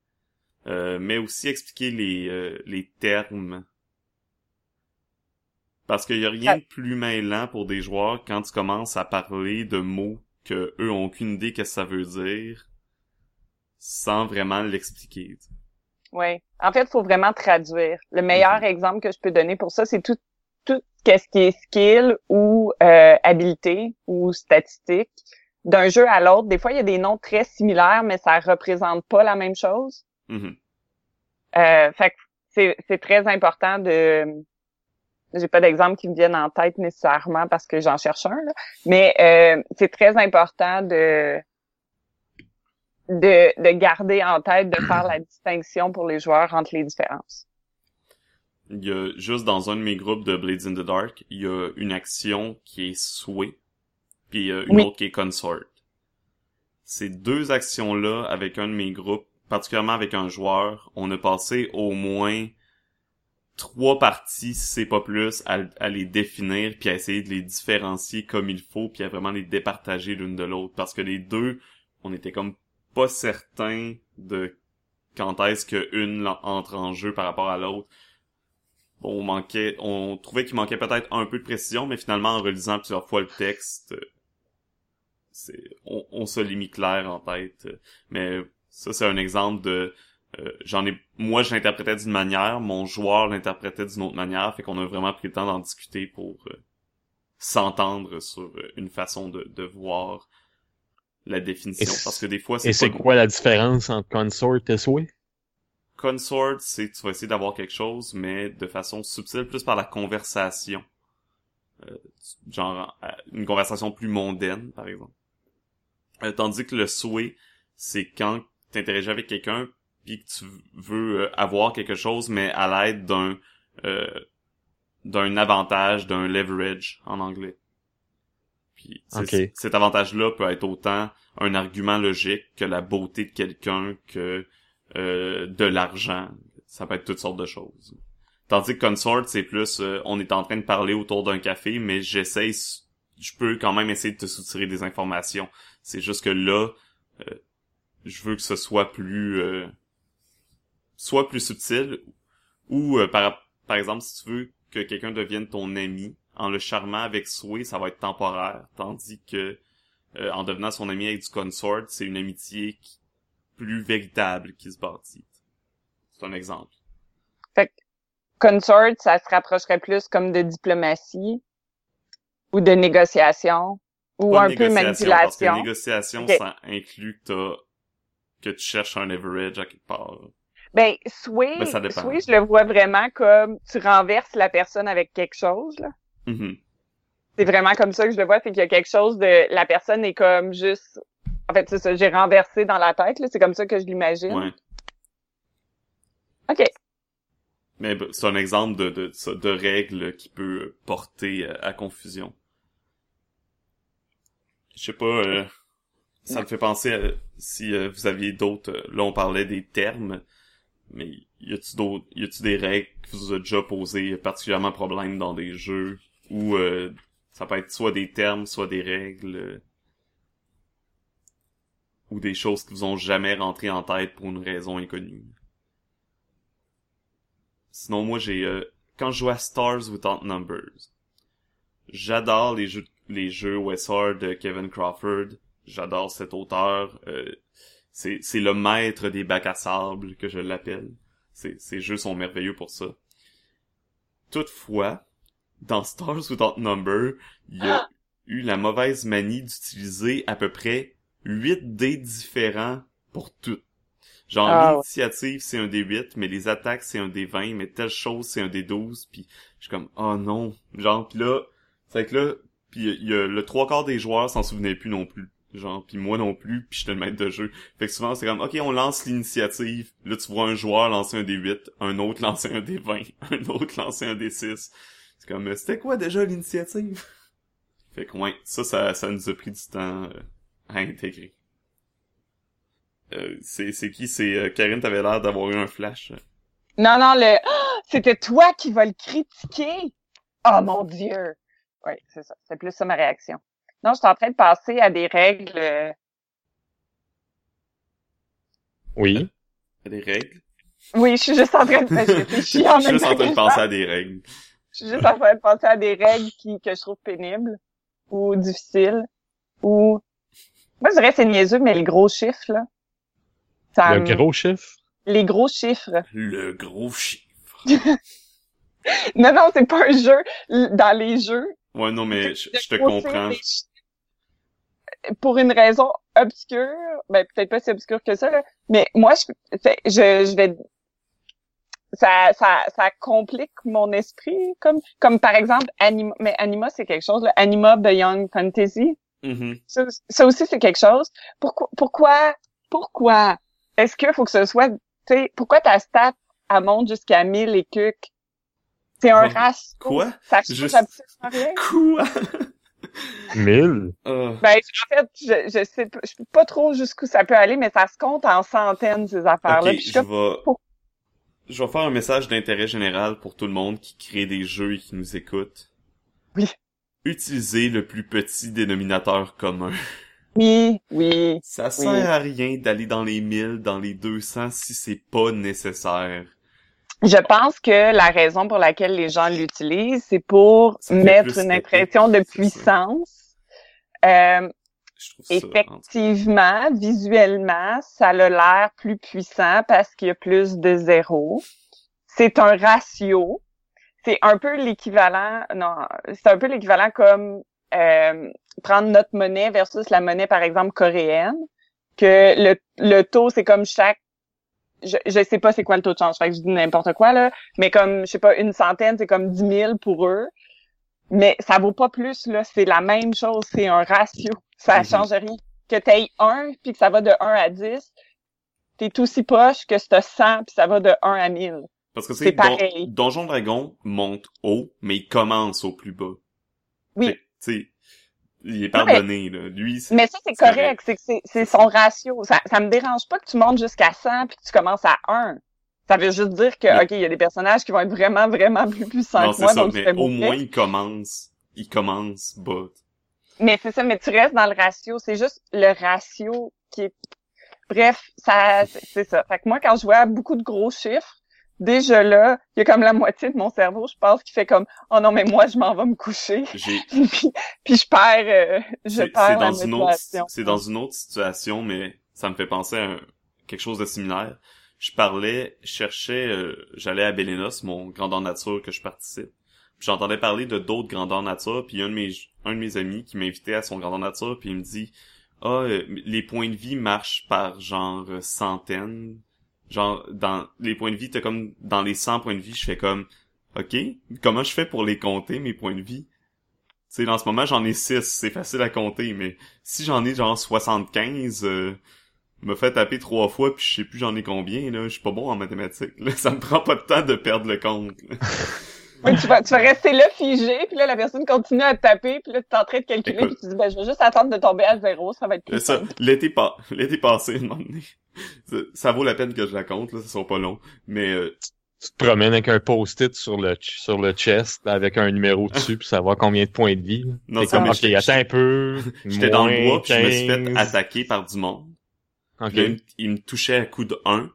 euh, mais aussi expliquer les, euh, les termes. Parce qu'il y a rien de plus mêlant pour des joueurs quand tu commences à parler de mots que eux ont aucune idée qu'est-ce que ça veut dire sans vraiment l'expliquer. Oui. En fait, il faut vraiment traduire. Le meilleur exemple que je peux donner pour ça, c'est tout, tout ce qui est skill ou euh, habilité ou statistique d'un jeu à l'autre. Des fois, il y a des noms très similaires, mais ça représente pas la même chose. Mhm. Euh, fait que c'est, c'est très important de... J'ai pas d'exemple qui me viennent en tête nécessairement parce que j'en cherche un, là. mais euh, c'est très important de, de de garder en tête de faire la distinction pour les joueurs entre les différences. Il y a juste dans un de mes groupes de Blades in the Dark, il y a une action qui est souhait, puis euh, une Oui. autre qui est consort. ces deux actions-là avec un de mes groupes, particulièrement avec un joueur, on a passé au moins trois parties, si c'est pas plus, à, à, les définir, puis à essayer de les différencier comme il faut, puis à vraiment les départager l'une de l'autre. Parce que les deux, on était comme pas certain de quand est-ce qu'une entre en jeu par rapport à l'autre. On manquait, on trouvait qu'il manquait peut-être un peu de précision, mais finalement, en relisant plusieurs fois le texte, c'est, on, se mis clair en tête. Mais ça, c'est un exemple de, euh, j'en ai, moi, je l'interprétais d'une manière, mon joueur l'interprétait d'une autre manière, fait qu'on a vraiment pris le temps d'en discuter pour euh, s'entendre sur euh, une façon de, de voir la définition. Parce que des fois, c'est Et c'est quoi la différence entre consort et sway? Consort, c'est tu vas essayer d'avoir quelque chose, mais de façon subtile, plus par la conversation. Euh, genre, une conversation plus mondaine, par exemple. Euh, tandis que le sway, c'est quand tu interagis avec quelqu'un, puis que tu veux euh, avoir quelque chose, mais à l'aide d'un d'un avantage, d'un leverage en anglais. Puis cet avantage-là peut être autant un argument logique que la beauté de quelqu'un, que euh, de l'argent. Ça peut être toutes sortes de choses. Tandis que consort, c'est plus euh, on est en train de parler autour d'un café, mais j'essaie je peux quand même essayer de te soutirer des informations. C'est juste que là, euh, je veux que ce soit plus soit plus subtil ou par par exemple si tu veux que quelqu'un devienne ton ami en le charmant avec Sway, ça va être temporaire. Tandis que euh, en devenant son ami avec du consort, c'est une amitié plus véritable qui se bâtit. C'est un exemple. Fait que consort, ça se rapprocherait plus comme de diplomatie ou de négociation ou un peu manipulation. Parce que négociation, ça inclut que, que tu cherches un leverage à quelque part. Ben, Sway, ben, Sway, je le vois vraiment comme tu renverses la personne avec quelque chose, là. Mm-hmm. C'est vraiment comme ça que je le vois, c'est qu'il y a quelque chose de la personne est comme juste en fait, c'est ça, j'ai renversé dans la tête là, c'est comme ça que je l'imagine. Ouais. OK. Mais c'est un exemple de, de, de règle qui peut porter à, confusion. Je sais pas, euh, ça me fait penser à, si euh, vous aviez d'autres, euh, là on parlait des termes, mais y a-tu d'autres, y a-tu des règles que vous avez déjà posées particulièrement problème dans des jeux? Ou euh, ça peut être soit des termes, soit des règles euh, ou des choses qui vous ont jamais rentré en tête pour une raison inconnue. Sinon moi j'ai euh, quand je joue à Stars Without Numbers, j'adore les jeux les jeux de Kevin Crawford, j'adore cet auteur, c'est c'est le maître des bacs à sable que je l'appelle. Ces jeux sont merveilleux pour ça. Toutefois, dans Stars Without Number, il y a ah! eu la mauvaise manie d'utiliser à peu près 8 dés différents pour tout. Genre, ah, l'initiative, c'est un des 8, mais les attaques, c'est un des 20, mais telle chose, c'est un des 12, puis je suis comme, oh non. Genre, pis là, c'est que là, puis il y a le trois quarts des joueurs s'en souvenaient plus non plus. Genre, puis moi non plus, puis j'étais le maître de jeu. Fait que souvent, c'est comme, OK, on lance l'initiative. Là, tu vois un joueur lancer un des 8, un autre lancer un des 20, un autre lancer un des 6. C'est comme, euh, c'était quoi déjà l'initiative? Fait que ouais, ça, ça, ça nous a pris du temps euh, à intégrer. Euh, c'est, c'est qui? C'est euh, Karine, t'avais l'air d'avoir eu un flash. Non, non, le oh, c'était toi qui vas le critiquer. Oh mon dieu. Ouais, c'est ça. C'est plus ça ma réaction. Non, je suis en train de passer à des règles. Oui. À des règles? Oui, je suis juste en train de réfléchir en Je suis juste en train de penser à des règles. Je suis juste en train de penser à des règles qui, que je trouve pénibles ou difficiles ou... Moi, je dirais que c'est niaiseux, mais les gros chiffres, là. Ça le gros chiffre? Les gros chiffres. Le gros chiffre. non, non, c'est pas un jeu. Dans les jeux. Ouais, non, mais je, te comprends. Pour une raison obscure, ben peut-être pas si obscure que ça, là, mais moi, je, je, je vais ça, ça, ça complique mon esprit, comme, comme par exemple Anima. Mais Anima, c'est quelque chose, là. Anima Young Fantasy. Mm-hmm. ça, aussi, c'est quelque chose. Pourquoi, pourquoi, pourquoi est-ce qu'il faut que ce soit, tu sais, pourquoi ta stat, elle monte jusqu'à 1000 et cuc? C'est un race. Quoi? Ça change Juste... rien. Quoi? 1000? Ah. Ben, en fait, je, je sais pas, je sais pas trop jusqu'où ça peut aller, mais ça se compte en centaines, ces affaires-là. Ok, Puis je suis je comme, vais... pour- Je vais faire un message d'intérêt général pour tout le monde qui crée des jeux et qui nous écoute. Oui. Utilisez le plus petit dénominateur commun. oui, oui. Ça sert à rien d'aller dans les 1000, dans les 200 si c'est pas nécessaire. Je pense que la raison pour laquelle les gens l'utilisent, c'est pour mettre une impression de puissance. Euh, Effectivement, visuellement, ça a l'air plus puissant parce qu'il y a plus de zéros. C'est un ratio. C'est un peu l'équivalent, non, c'est un peu l'équivalent comme euh, prendre notre monnaie versus la monnaie, par exemple, coréenne, que le, le taux, c'est comme chaque je, je sais pas c'est quoi le taux de change, fait que je dis n'importe quoi, là, mais comme, je sais pas, une centaine, c'est comme 10 000 pour eux. Mais ça vaut pas plus, là. C'est la même chose. C'est un ratio. Ça Mhm. change rien. Que t'aies 1 puis que ça va de 1 à 10, t'es aussi poche que si t'as 100 puis ça va de 1 à 1000. Parce que c'est c'est Don- pareil. Donjon Dragon monte haut, mais il commence au plus bas. Oui. Tu il est Non, mais- pardonné, là. Lui, c'est... Mais ça, c'est C'est correct. C'est c'est, c'est son ratio. Ça, ça me dérange pas que tu montes jusqu'à 100 puis que tu commences à 1. Ça veut juste dire que, OK, il y a des personnages qui vont être vraiment, vraiment plus puissants Non, que moi, ça, donc mais au moins, il commence. Il commence bas. Mais c'est ça, mais tu restes dans le ratio. C'est juste le ratio qui est... Bref, ça, c'est ça. Fait que moi, quand je vois beaucoup de gros chiffres, déjà là, il y a comme la moitié de mon cerveau, je pense, qui fait comme « Oh non, mais moi, je m'en vais me coucher. J'ai... » puis, puis je perds, euh, je perds c'est la dans une autre, motivation. c'est dans une autre situation, mais ça me fait penser à un- quelque chose de similaire. Je parlais, je cherchais, euh, j'allais à Bélénos, mon grandeur nature que je participe. J'entendais parler de d'autres grandeurs nature, puis un de mes, un de mes amis qui m'invitait à son grandeur nature, puis il me dit, ah, euh, les points de vie marchent par genre centaines. Genre, dans les points de vie, t'as comme, dans les 100 points de vie, je fais comme, ok, comment je fais pour les compter, mes points de vie? Tu sais, en ce moment, j'en ai 6, c'est facile à compter, mais si j'en ai genre 75, euh, me fait taper trois fois puis je sais plus j'en ai combien, là, je suis pas bon en mathématiques. Là, ça me prend pas de temps de perdre le compte. là. Oui, tu vas, tu vas rester là figé, puis là, la personne continue à te taper, puis là, tu es en train de calculer, Écoute. puis tu dis « Ben, je vais juste attendre de tomber à zéro, ça va être plus ça, l'été pas, l'été passé, un moment donné. Ça, ça vaut la peine que je la compte, là, ça sera pas long. Mais euh, Tu te promènes avec un post-it sur le, sur le chest avec un numéro dessus pour savoir combien de points de vie. là? non, T'es ça, comme, ok, j'étais- attends un peu. j'étais dans le bois puis je me suis fait 15. attaquer par du monde. Là, il me- il me touchait à coup de 1.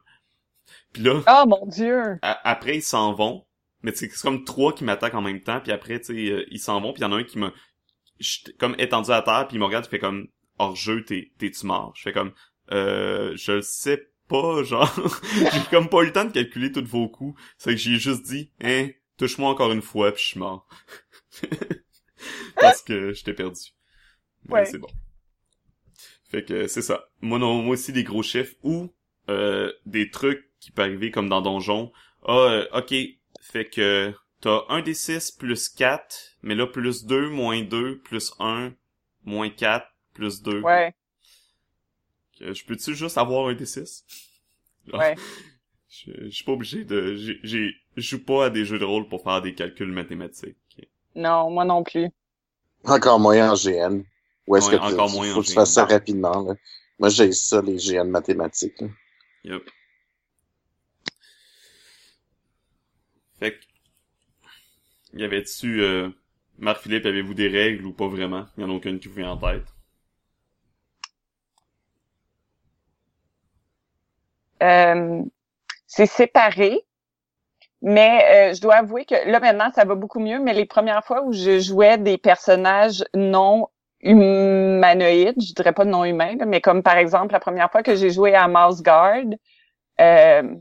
Puis là, Oh mon Dieu! Après ils s'en vont. Mais tu sais, c'est comme trois qui m'attaquent en même temps. Puis après tu sais euh, ils s'en vont. Puis il y en a un qui m'a j'étais comme étendu à terre. Puis il me regarde il fait comme hors jeu t'es t'es tu mort? Je fais comme euh je le sais pas genre. J'ai comme pas eu le temps de calculer tous vos coups. C'est que j'ai juste dit hein touche-moi encore une fois puis je suis mort. Parce que j'étais perdu. Mais Ouais. c'est bon fait que c'est ça moi non moi aussi des gros chiffres ou euh, des trucs qui peuvent arriver comme dans Donjon ah, euh, ok, fait que t'as 1 des 6 plus 4, mais là plus 2, moins 2, plus 1, moins 4, plus 2. Ouais, Que Je peux-tu juste avoir un des 6? Genre, ouais. Je, je suis pas obligé de... j'ai- j'ai- Je joue pas à des jeux de rôle pour faire des calculs mathématiques. Non, moi non plus. Encore moins en GN. Ou est-ce Ouais, que tu, encore moins faut que tu fasses ça rapidement, là. Moi, j'ai ça, les GN mathématiques, là. Yep. Fait que... Y avait-tu... Euh... Marc-Philippe, avez-vous des règles ou pas vraiment? Y en a aucune qui vous vient en tête. Euh, c'est séparé, mais euh, je dois avouer que là maintenant ça va beaucoup mieux. Mais les premières fois où je jouais des personnages non humanoïdes, je dirais pas non humains, là, mais comme par exemple la première fois que j'ai joué à Mouse Guard, euh,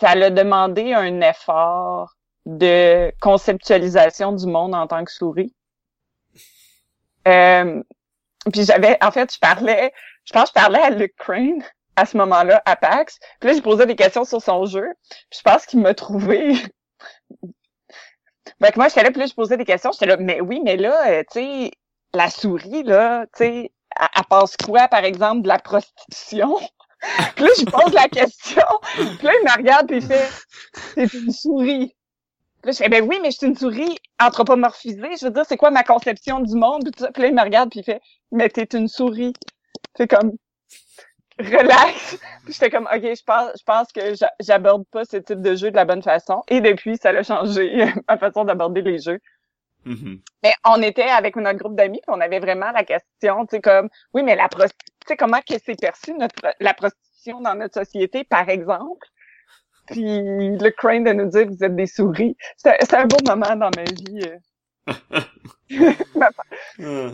ça l'a demandé un effort de conceptualisation du monde en tant que souris. Euh, puis j'avais, en fait, je parlais, je pense que je parlais à Luke Crane à ce moment-là, à PAX. Puis là, je posais des questions sur son jeu. Puis je pense qu'il m'a trouvé. Fait que moi, j'étais là, puis là, je posais des questions. J'étais là, mais oui, mais là, euh, tu sais, la souris, là, tu sais, elle, passe quoi, par exemple, de la prostitution? puis là, je pose la question. Puis là, il me regarde, puis il fait, c'est une souris. Puis là, je fais, ben oui, mais je suis une souris anthropomorphisée. Je veux dire, c'est quoi ma conception du monde? Puis là, il me regarde, puis il fait, mais t'es une souris. C'est comme, relax. Puis j'étais comme, OK, je pense, je pense que j'a- j'aborde pas ce type de jeu de la bonne façon. Et depuis, ça a changé ma façon d'aborder les jeux. Mhm. Mais on était avec notre groupe d'amis, puis on avait vraiment la question, tu sais, comme, oui, mais la prostitution, tu sais, comment que c'est perçu, notre, la prostitution dans notre société, par exemple? Puis le crane de nous dire, vous êtes des souris. C'était un beau moment dans ma vie. euh. Ah.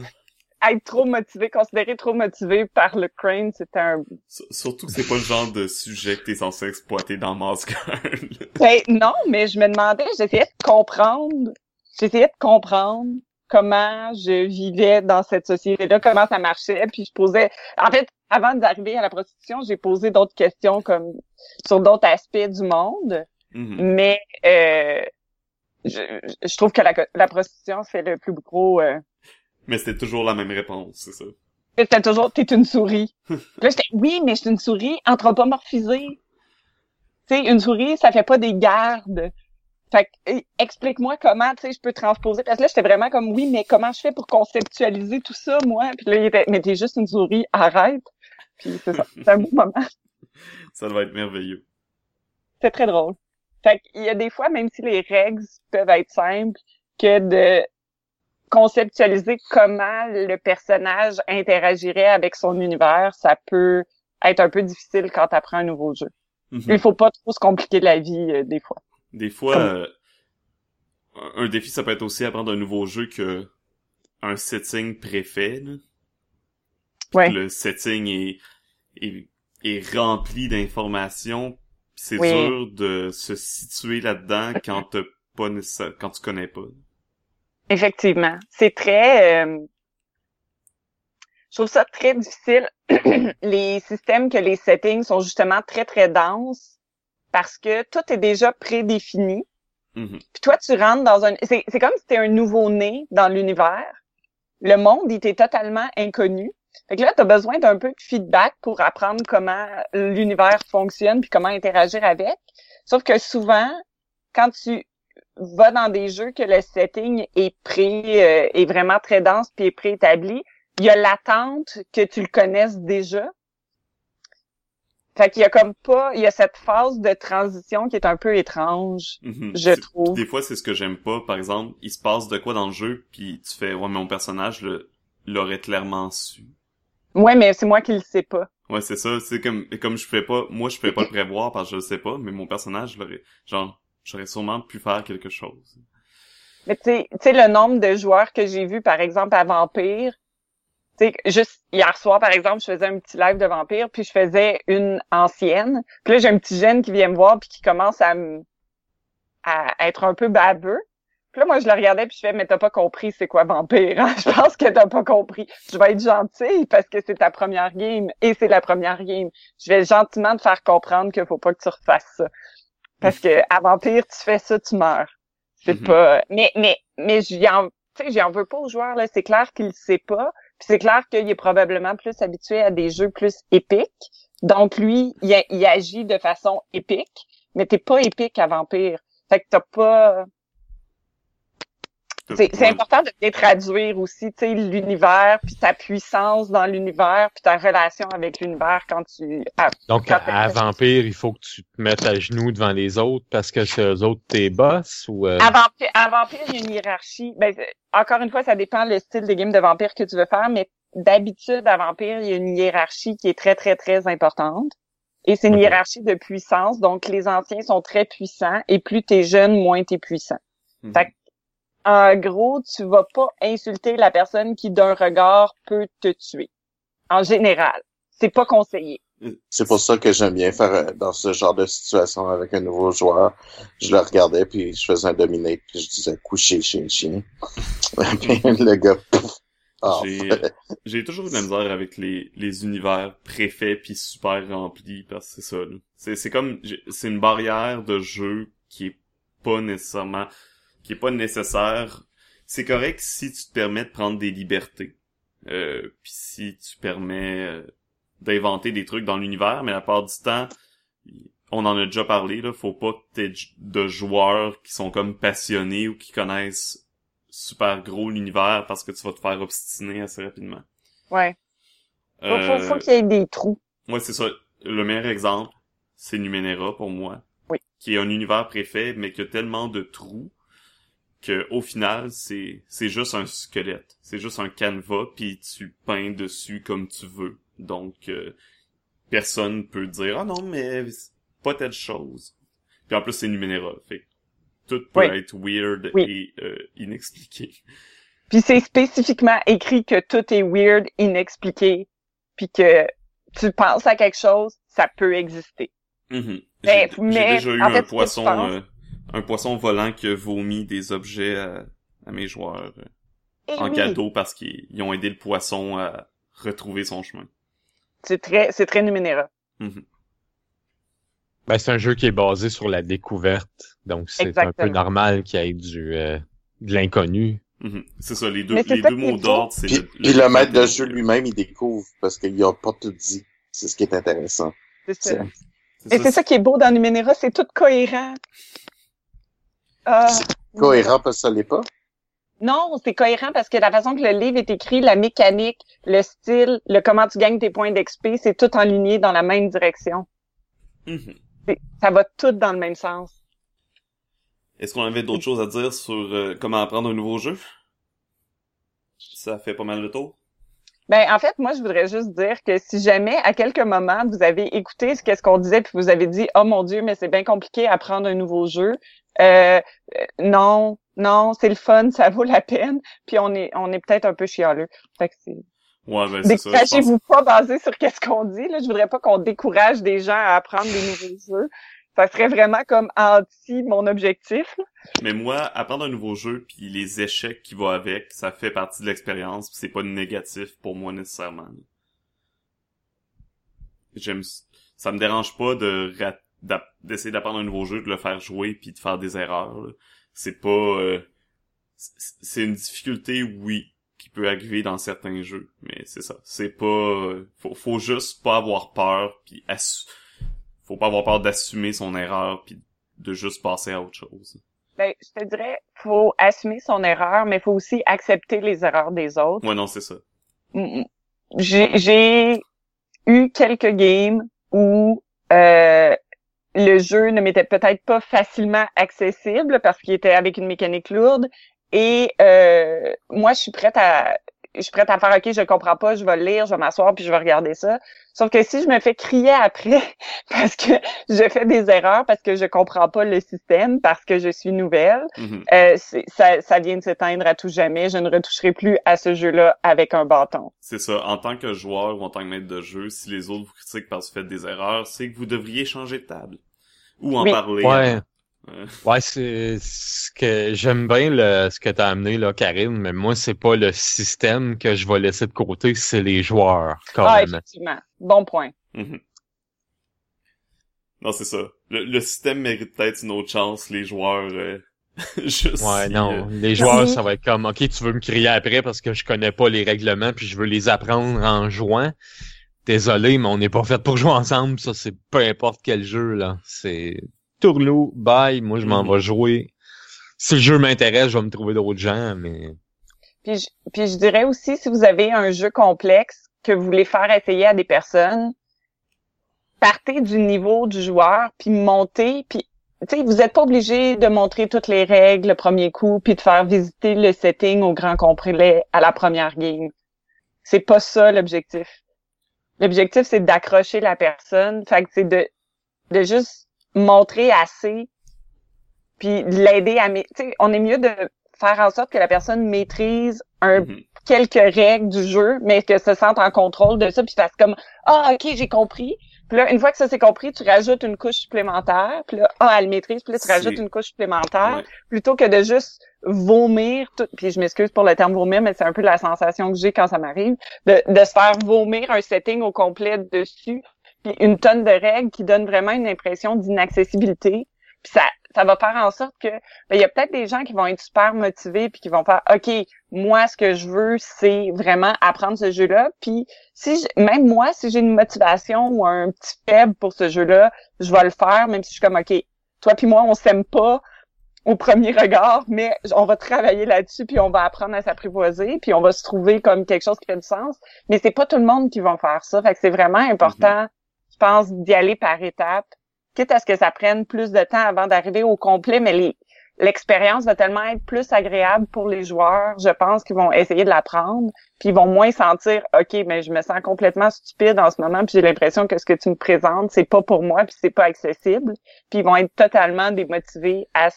Être trop motivé, considéré trop motivé par le crane, c'était un... S- Surtout que c'est pas le genre de sujet que t'es censé exploiter dans Mask Girl. Ben, non, mais je me demandais, j'essayais de comprendre, j'essayais de comprendre comment je vivais dans cette société-là, comment ça marchait, puis je posais, en fait, avant d'arriver à la prostitution, j'ai posé d'autres questions comme sur d'autres aspects du monde, Mhm. mais euh, je, je trouve que la, la prostitution c'est le plus gros. Euh, Mais c'était toujours la même réponse, c'est ça. c'était toujours t'es une souris. là j'étais oui, mais je suis une souris anthropomorphisée. Tu sais, une souris, ça fait pas des gardes. Fait que, eh, explique-moi comment, tu sais, je peux transposer. Parce que là, j'étais vraiment comme, oui, mais comment je fais pour conceptualiser tout ça, moi? Puis là, il était, mais t'es juste une souris, arrête. Puis c'est ça. C'est un beau moment. Ça doit être merveilleux. C'est très drôle. Fait qu'il y a des fois, même si les règles peuvent être simples, que de conceptualiser comment le personnage interagirait avec son univers, ça peut être un peu difficile quand tu apprends un nouveau jeu. Mhm. Il faut pas trop se compliquer la vie euh, des fois. Des fois, Comme- euh, un défi, ça peut être aussi apprendre un nouveau jeu que un setting préfet. là. Ouais. Le setting est, est, est rempli d'informations. C'est Oui. dur de se situer là-dedans quand t'as pas quand tu connais pas. Effectivement. C'est très... euh, Je trouve ça très difficile. les systèmes que les settings sont justement très, très denses parce que tout est déjà prédéfini. Mhm. Puis toi, tu rentres dans un... C'est c'est comme si t'es un nouveau-né dans l'univers. Le monde, il t'est totalement inconnu. Fait que là, t'as besoin d'un peu de feedback pour apprendre comment l'univers fonctionne puis comment interagir avec. Sauf que souvent, quand tu vas dans des jeux que le setting est pré... euh, est vraiment très dense puis est préétabli, il y a l'attente que tu le connaisses déjà. Fait qu'il y a comme pas... Il y a cette phase de transition qui est un peu étrange Mhm. je trouve. Des fois, c'est ce que j'aime pas. Par exemple, il se passe de quoi dans le jeu, puis tu fais, ouais, mais mon personnage l'aurait clairement su. Ouais, mais c'est moi qui le sais pas. Ouais, c'est ça. C'est comme, comme je fais pas, moi, je fais pas le prévoir parce que je le sais pas, mais mon personnage l'aurait, genre, j'aurais sûrement pu faire quelque chose. Mais tu sais, le nombre de joueurs que j'ai vu, par exemple, à Vampire, tu sais, juste hier soir, par exemple, je faisais un petit live de Vampire, puis je faisais une ancienne. Puis là, j'ai un petit jeune qui vient me voir, puis qui commence à à être un peu baveux. Puis là, moi, je le regardais, puis je fais, mais t'as pas compris c'est quoi Vampire, hein? Je pense que t'as pas compris. Je vais être gentille parce que c'est ta première game, et c'est la première game. Je vais gentiment te faire comprendre qu'il faut pas que tu refasses ça. Parce que à Vampire, tu fais ça, tu meurs. C'est Mhm. pas... Mais, mais, mais j'y en, tu sais, j'en veux pas aux joueurs, là. C'est clair qu'il le sait pas. Puis c'est clair qu'il est probablement plus habitué à des jeux plus épiques. Donc, lui, il, a- il agit de façon épique. Mais t'es pas épique à Vampire. Fait que t'as pas... C'est important de bien traduire aussi, tu sais, l'univers, puis ta puissance dans l'univers, puis ta relation avec l'univers quand tu... ah, Donc, Quand à, à Vampire, il faut que tu te mettes à genoux devant les autres parce que c'est eux autres tes boss ou... euh, À Vampire, à Vampire, il y a une hiérarchie. Ben, encore une fois, ça dépend le style de game de Vampire que tu veux faire, mais d'habitude, à Vampire, il y a une hiérarchie qui est très, très, très importante. Et c'est une hiérarchie de puissance, donc les anciens sont très puissants, et plus t'es jeune, moins t'es puissant. Mhm. Fait que, en gros, tu vas pas insulter la personne qui, d'un regard, peut te tuer. En général. C'est pas conseillé. C'est pour ça que j'aime bien faire euh, dans ce genre de situation avec un nouveau joueur. Je le regardais puis je faisais un dominate puis je disais coucher chien chien. puis le gars pouf. Ah, J'ai, j'ai toujours eu de la misère avec les, les univers préfaits puis super remplis parce que c'est ça. là. C'est, c'est comme c'est une barrière de jeu qui est pas nécessairement qui est pas nécessaire. C'est correct si tu te permets de prendre des libertés. Euh, puis si tu permets euh, d'inventer des trucs dans l'univers, mais la part du temps, on en a déjà parlé, là, faut pas que t'aies de joueurs qui sont comme passionnés ou qui connaissent super gros l'univers parce que tu vas te faire obstiner assez rapidement. Ouais. Faut, Euh, faut, faut qu'il y ait des trous. Moi, c'est ça. Le meilleur exemple, c'est Numenera pour moi. Oui. Qui est un univers préfet, mais qui a tellement de trous que au final, c'est c'est juste un squelette. C'est juste un canevas, puis tu peins dessus comme tu veux. Donc, euh, personne peut dire « Ah non, mais pas telle chose. » Puis en plus, c'est Numenera. Fait tout peut Oui. être weird Oui. et euh, inexpliqué. Puis c'est spécifiquement écrit que tout est weird, inexpliqué, puis que tu penses à quelque chose, ça peut exister. Mhm. Ben, J'ai déjà eu fait, un poisson, euh, un poisson volant qui a vomi des objets à, à mes joueurs euh, Eh en oui, cadeau parce qu'ils ils ont aidé le poisson à retrouver son chemin. C'est très, c'est très Numenera. Mhm. Ben, c'est un jeu qui est basé sur la découverte, donc c'est un peu normal qu'il y ait du euh, de l'inconnu. Mhm. C'est ça, les deux, les deux mots d'ordre, c'est Puis, le, puis le maître de jeu lui-même, il découvre parce qu'il a pas tout dit. C'est ce qui est intéressant. C'est ça. C'est Et c'est ça qui est beau dans Numenera, c'est tout cohérent. C'est cohérent parce que ça l'est pas? Non, c'est cohérent parce que la façon que le livre est écrit, la mécanique, le style, le comment tu gagnes tes points d'XP, c'est tout enligné dans la même direction. Mhm. C'est- Ça va tout dans le même sens. Est-ce qu'on avait d'autres choses à dire sur euh, comment apprendre un nouveau jeu? Ça fait pas mal de tour. Ben, en fait, moi, je voudrais juste dire que si jamais, à quelques moments, vous avez écouté ce qu'est-ce qu'on disait, puis vous avez dit, oh mon Dieu, mais c'est bien compliqué à apprendre un nouveau jeu. Euh, euh, non, non, c'est le fun, ça vaut la peine. Puis on est, on est peut-être un peu chialeux. Fait que c'est. Ouais, ben c'est ça. pense. Découragez-vous pas basé sur qu'est-ce qu'on dit. Là, je voudrais pas qu'on décourage des gens à apprendre des nouveaux jeux. Ça serait vraiment comme anti mon objectif. Mais moi, apprendre un nouveau jeu puis les échecs qui vont avec, ça fait partie de l'expérience, c'est pas négatif pour moi nécessairement. J'aime ça me dérange pas de d'essayer d'apprendre un nouveau jeu, de le faire jouer puis de faire des erreurs. C'est pas euh, c'est une difficulté oui qui peut arriver dans certains jeux, mais c'est ça. C'est pas euh, faut juste pas avoir peur puis faut pas avoir peur d'assumer son erreur puis de juste passer à autre chose. Ben, je te dirais, faut assumer son erreur, mais faut aussi accepter les erreurs des autres. Ouais, non, c'est ça. Mm, mm. J'ai j'ai eu quelques games où euh, le jeu ne m'était peut-être pas facilement accessible parce qu'il était avec une mécanique lourde. Et euh, moi, je suis prête à je suis prête à faire OK, je comprends pas, je vais le lire, je vais m'asseoir puis je vais regarder ça. Sauf que si je me fais crier après parce que je fais des erreurs, parce que je comprends pas le système, parce que je suis nouvelle, Mhm. euh, ça, ça vient de s'éteindre à tout jamais. Je ne retoucherai plus à ce jeu-là avec un bâton. C'est ça. En tant que joueur ou en tant que maître de jeu, si les autres vous critiquent parce que vous faites des erreurs, c'est que vous devriez changer de table. Ou en Oui. parler. Ouais. Ouais, c'est ce que j'aime bien le ce que t'as amené là, Karine, mais moi c'est pas le système que je vais laisser de côté, c'est les joueurs Ah, carrément. effectivement. Bon point. mhm. Non, c'est ça. Le, le système mérite peut-être une autre chance, les joueurs. euh, juste Ouais, si, non, euh, les joueurs Oui. ça va être comme OK, tu veux me crier après parce que je connais pas les règlements puis je veux les apprendre en jouant. Désolé, mais on n'est pas fait pour jouer ensemble, ça c'est peu importe quel jeu là, c'est tourlou, bye, moi je m'en Mhm. vais jouer. Si le jeu m'intéresse, je vais me trouver d'autres gens, mais Puis je, puis je dirais aussi, si vous avez un jeu complexe que vous voulez faire essayer à des personnes, partez du niveau du joueur, puis montez, puis tu sais, vous n'êtes pas obligé de montrer toutes les règles le premier coup, puis de faire visiter le setting au grand complet à la première game. C'est pas ça l'objectif. L'objectif, c'est d'accrocher la personne. Fait que c'est de, de juste montrer assez, puis de l'aider à... Tu sais, on est mieux de faire en sorte que la personne maîtrise un mhm. quelques règles du jeu, mais que se sente en contrôle de ça, puis fasse comme ah ok j'ai compris. Puis là une fois que ça c'est compris, tu rajoutes une couche supplémentaire. Puis là ah elle maîtrise, puis là tu rajoutes une couche supplémentaire Ouais. plutôt que de juste vomir tout. Puis je m'excuse pour le terme vomir, mais c'est un peu la sensation que j'ai quand ça m'arrive de, de se faire vomir un setting au complet dessus, puis une tonne de règles qui donne vraiment une impression d'inaccessibilité. Puis ça ça va faire en sorte que ben, il y a peut-être des gens qui vont être super motivés puis qui vont faire OK, moi ce que je veux c'est vraiment apprendre ce jeu-là puis si même moi si j'ai une motivation ou un petit faible pour ce jeu-là, je vais le faire même si je suis comme OK, toi puis moi on s'aime pas au premier regard, mais on va travailler là-dessus puis on va apprendre à s'apprivoiser puis on va se trouver comme quelque chose qui fait du sens, mais c'est pas tout le monde qui va faire ça. Fait que c'est vraiment important, je pense d'y aller par étapes quitte à ce que ça prenne plus de temps avant d'arriver au complet, mais l'expérience va tellement être plus agréable pour les joueurs, je pense qu'ils vont essayer de l'apprendre, puis ils vont moins sentir OK, mais je me sens complètement stupide en ce moment, puis j'ai l'impression que ce que tu me présentes, c'est pas pour moi, puis c'est pas accessible, puis ils vont être totalement démotivés à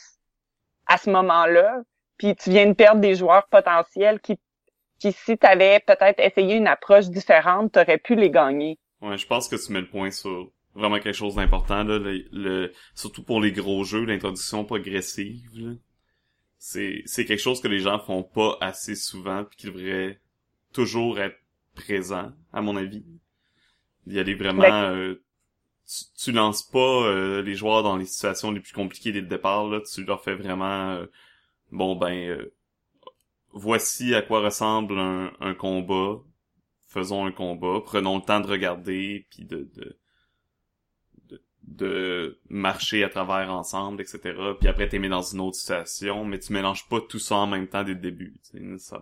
à ce moment-là, puis tu viens de perdre des joueurs potentiels qui qui si tu avais peut-être essayé une approche différente, tu aurais pu les gagner. Ouais, je pense que tu mets le point sur vraiment quelque chose d'important là, le, surtout pour les gros jeux, l'introduction progressive. C'est c'est quelque chose que les gens font pas assez souvent puis qui devrait toujours être présent à mon avis. Il y a des vraiment euh, tu, lances pas euh, les joueurs dans les situations les plus compliquées dès le départ là, tu leur fais vraiment euh, bon ben voici à quoi ressemble un, un combat, faisons un combat, prenons le temps de regarder puis de, de de marcher à travers ensemble, etc. Puis après, t'es mis dans une autre situation, mais tu mélanges pas tout ça en même temps dès le début.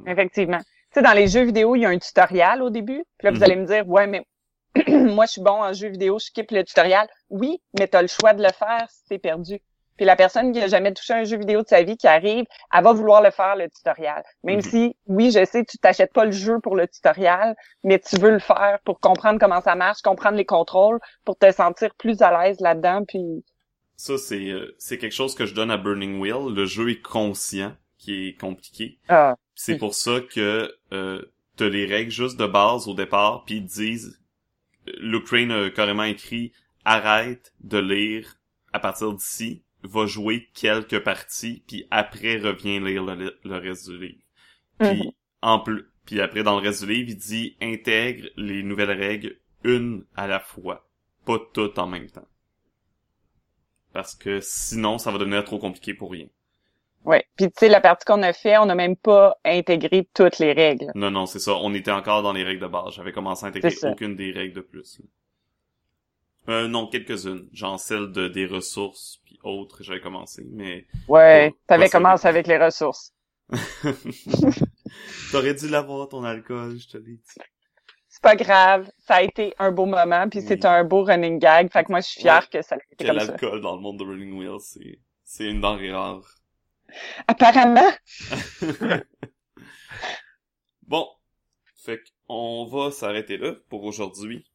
Effectivement. Tu sais, dans les jeux vidéo, il y a un tutoriel au début. Puis là, vous mhm. allez me dire, ouais, mais moi, je suis bon en jeu vidéo, je skip le tutoriel. Oui, mais t'as le choix de le faire si t'es perdu. Puis la personne qui a jamais touché un jeu vidéo de sa vie qui arrive, elle va vouloir le faire le tutoriel. Même mhm. si, oui, je sais, tu t'achètes pas le jeu pour le tutoriel, mais tu veux le faire pour comprendre comment ça marche, comprendre les contrôles, pour te sentir plus à l'aise là-dedans. Puis ça, c'est euh, c'est quelque chose que je donne à Burning Wheel. Le jeu est conscient, qui est compliqué. Ah. C'est pour ça que euh, t'as les règles juste de base au départ, puis ils disent, l'Ukraine a carrément écrit, arrête de lire à partir d'ici va jouer quelques parties, puis après revient lire le, reste du livre. Puis mhm. en plus, puis après dans le reste du livre, il dit intègre les nouvelles règles une à la fois, pas toutes en même temps. Parce que sinon, ça va devenir trop compliqué pour rien. Ouais, puis tu sais la partie qu'on a fait, on n'a même pas intégré toutes les règles. Non non, c'est ça, on était encore dans les règles de base. J'avais commencé à intégrer aucune des règles de plus. Euh, non, quelques-unes. Genre celle de des ressources puis autres, j'avais commencé, mais... Ouais, t'avais commencé avec les ressources. T'aurais dû l'avoir, ton alcool, je te l'ai dit. C'est pas grave, ça a été un beau moment, puis c'est un beau running gag, fait que moi je suis fier que ça ait été comme ça. l'alcool dans le monde de Running Wheel, c'est, c'est une denrée rare. Apparemment. bon, fait qu'on va s'arrêter là pour aujourd'hui.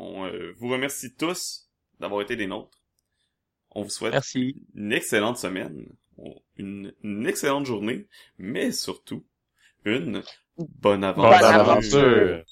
On euh, vous remercie tous d'avoir été des nôtres. On vous souhaite une excellente semaine, une, excellente journée, mais surtout une bonne aventure. Bonne aventure.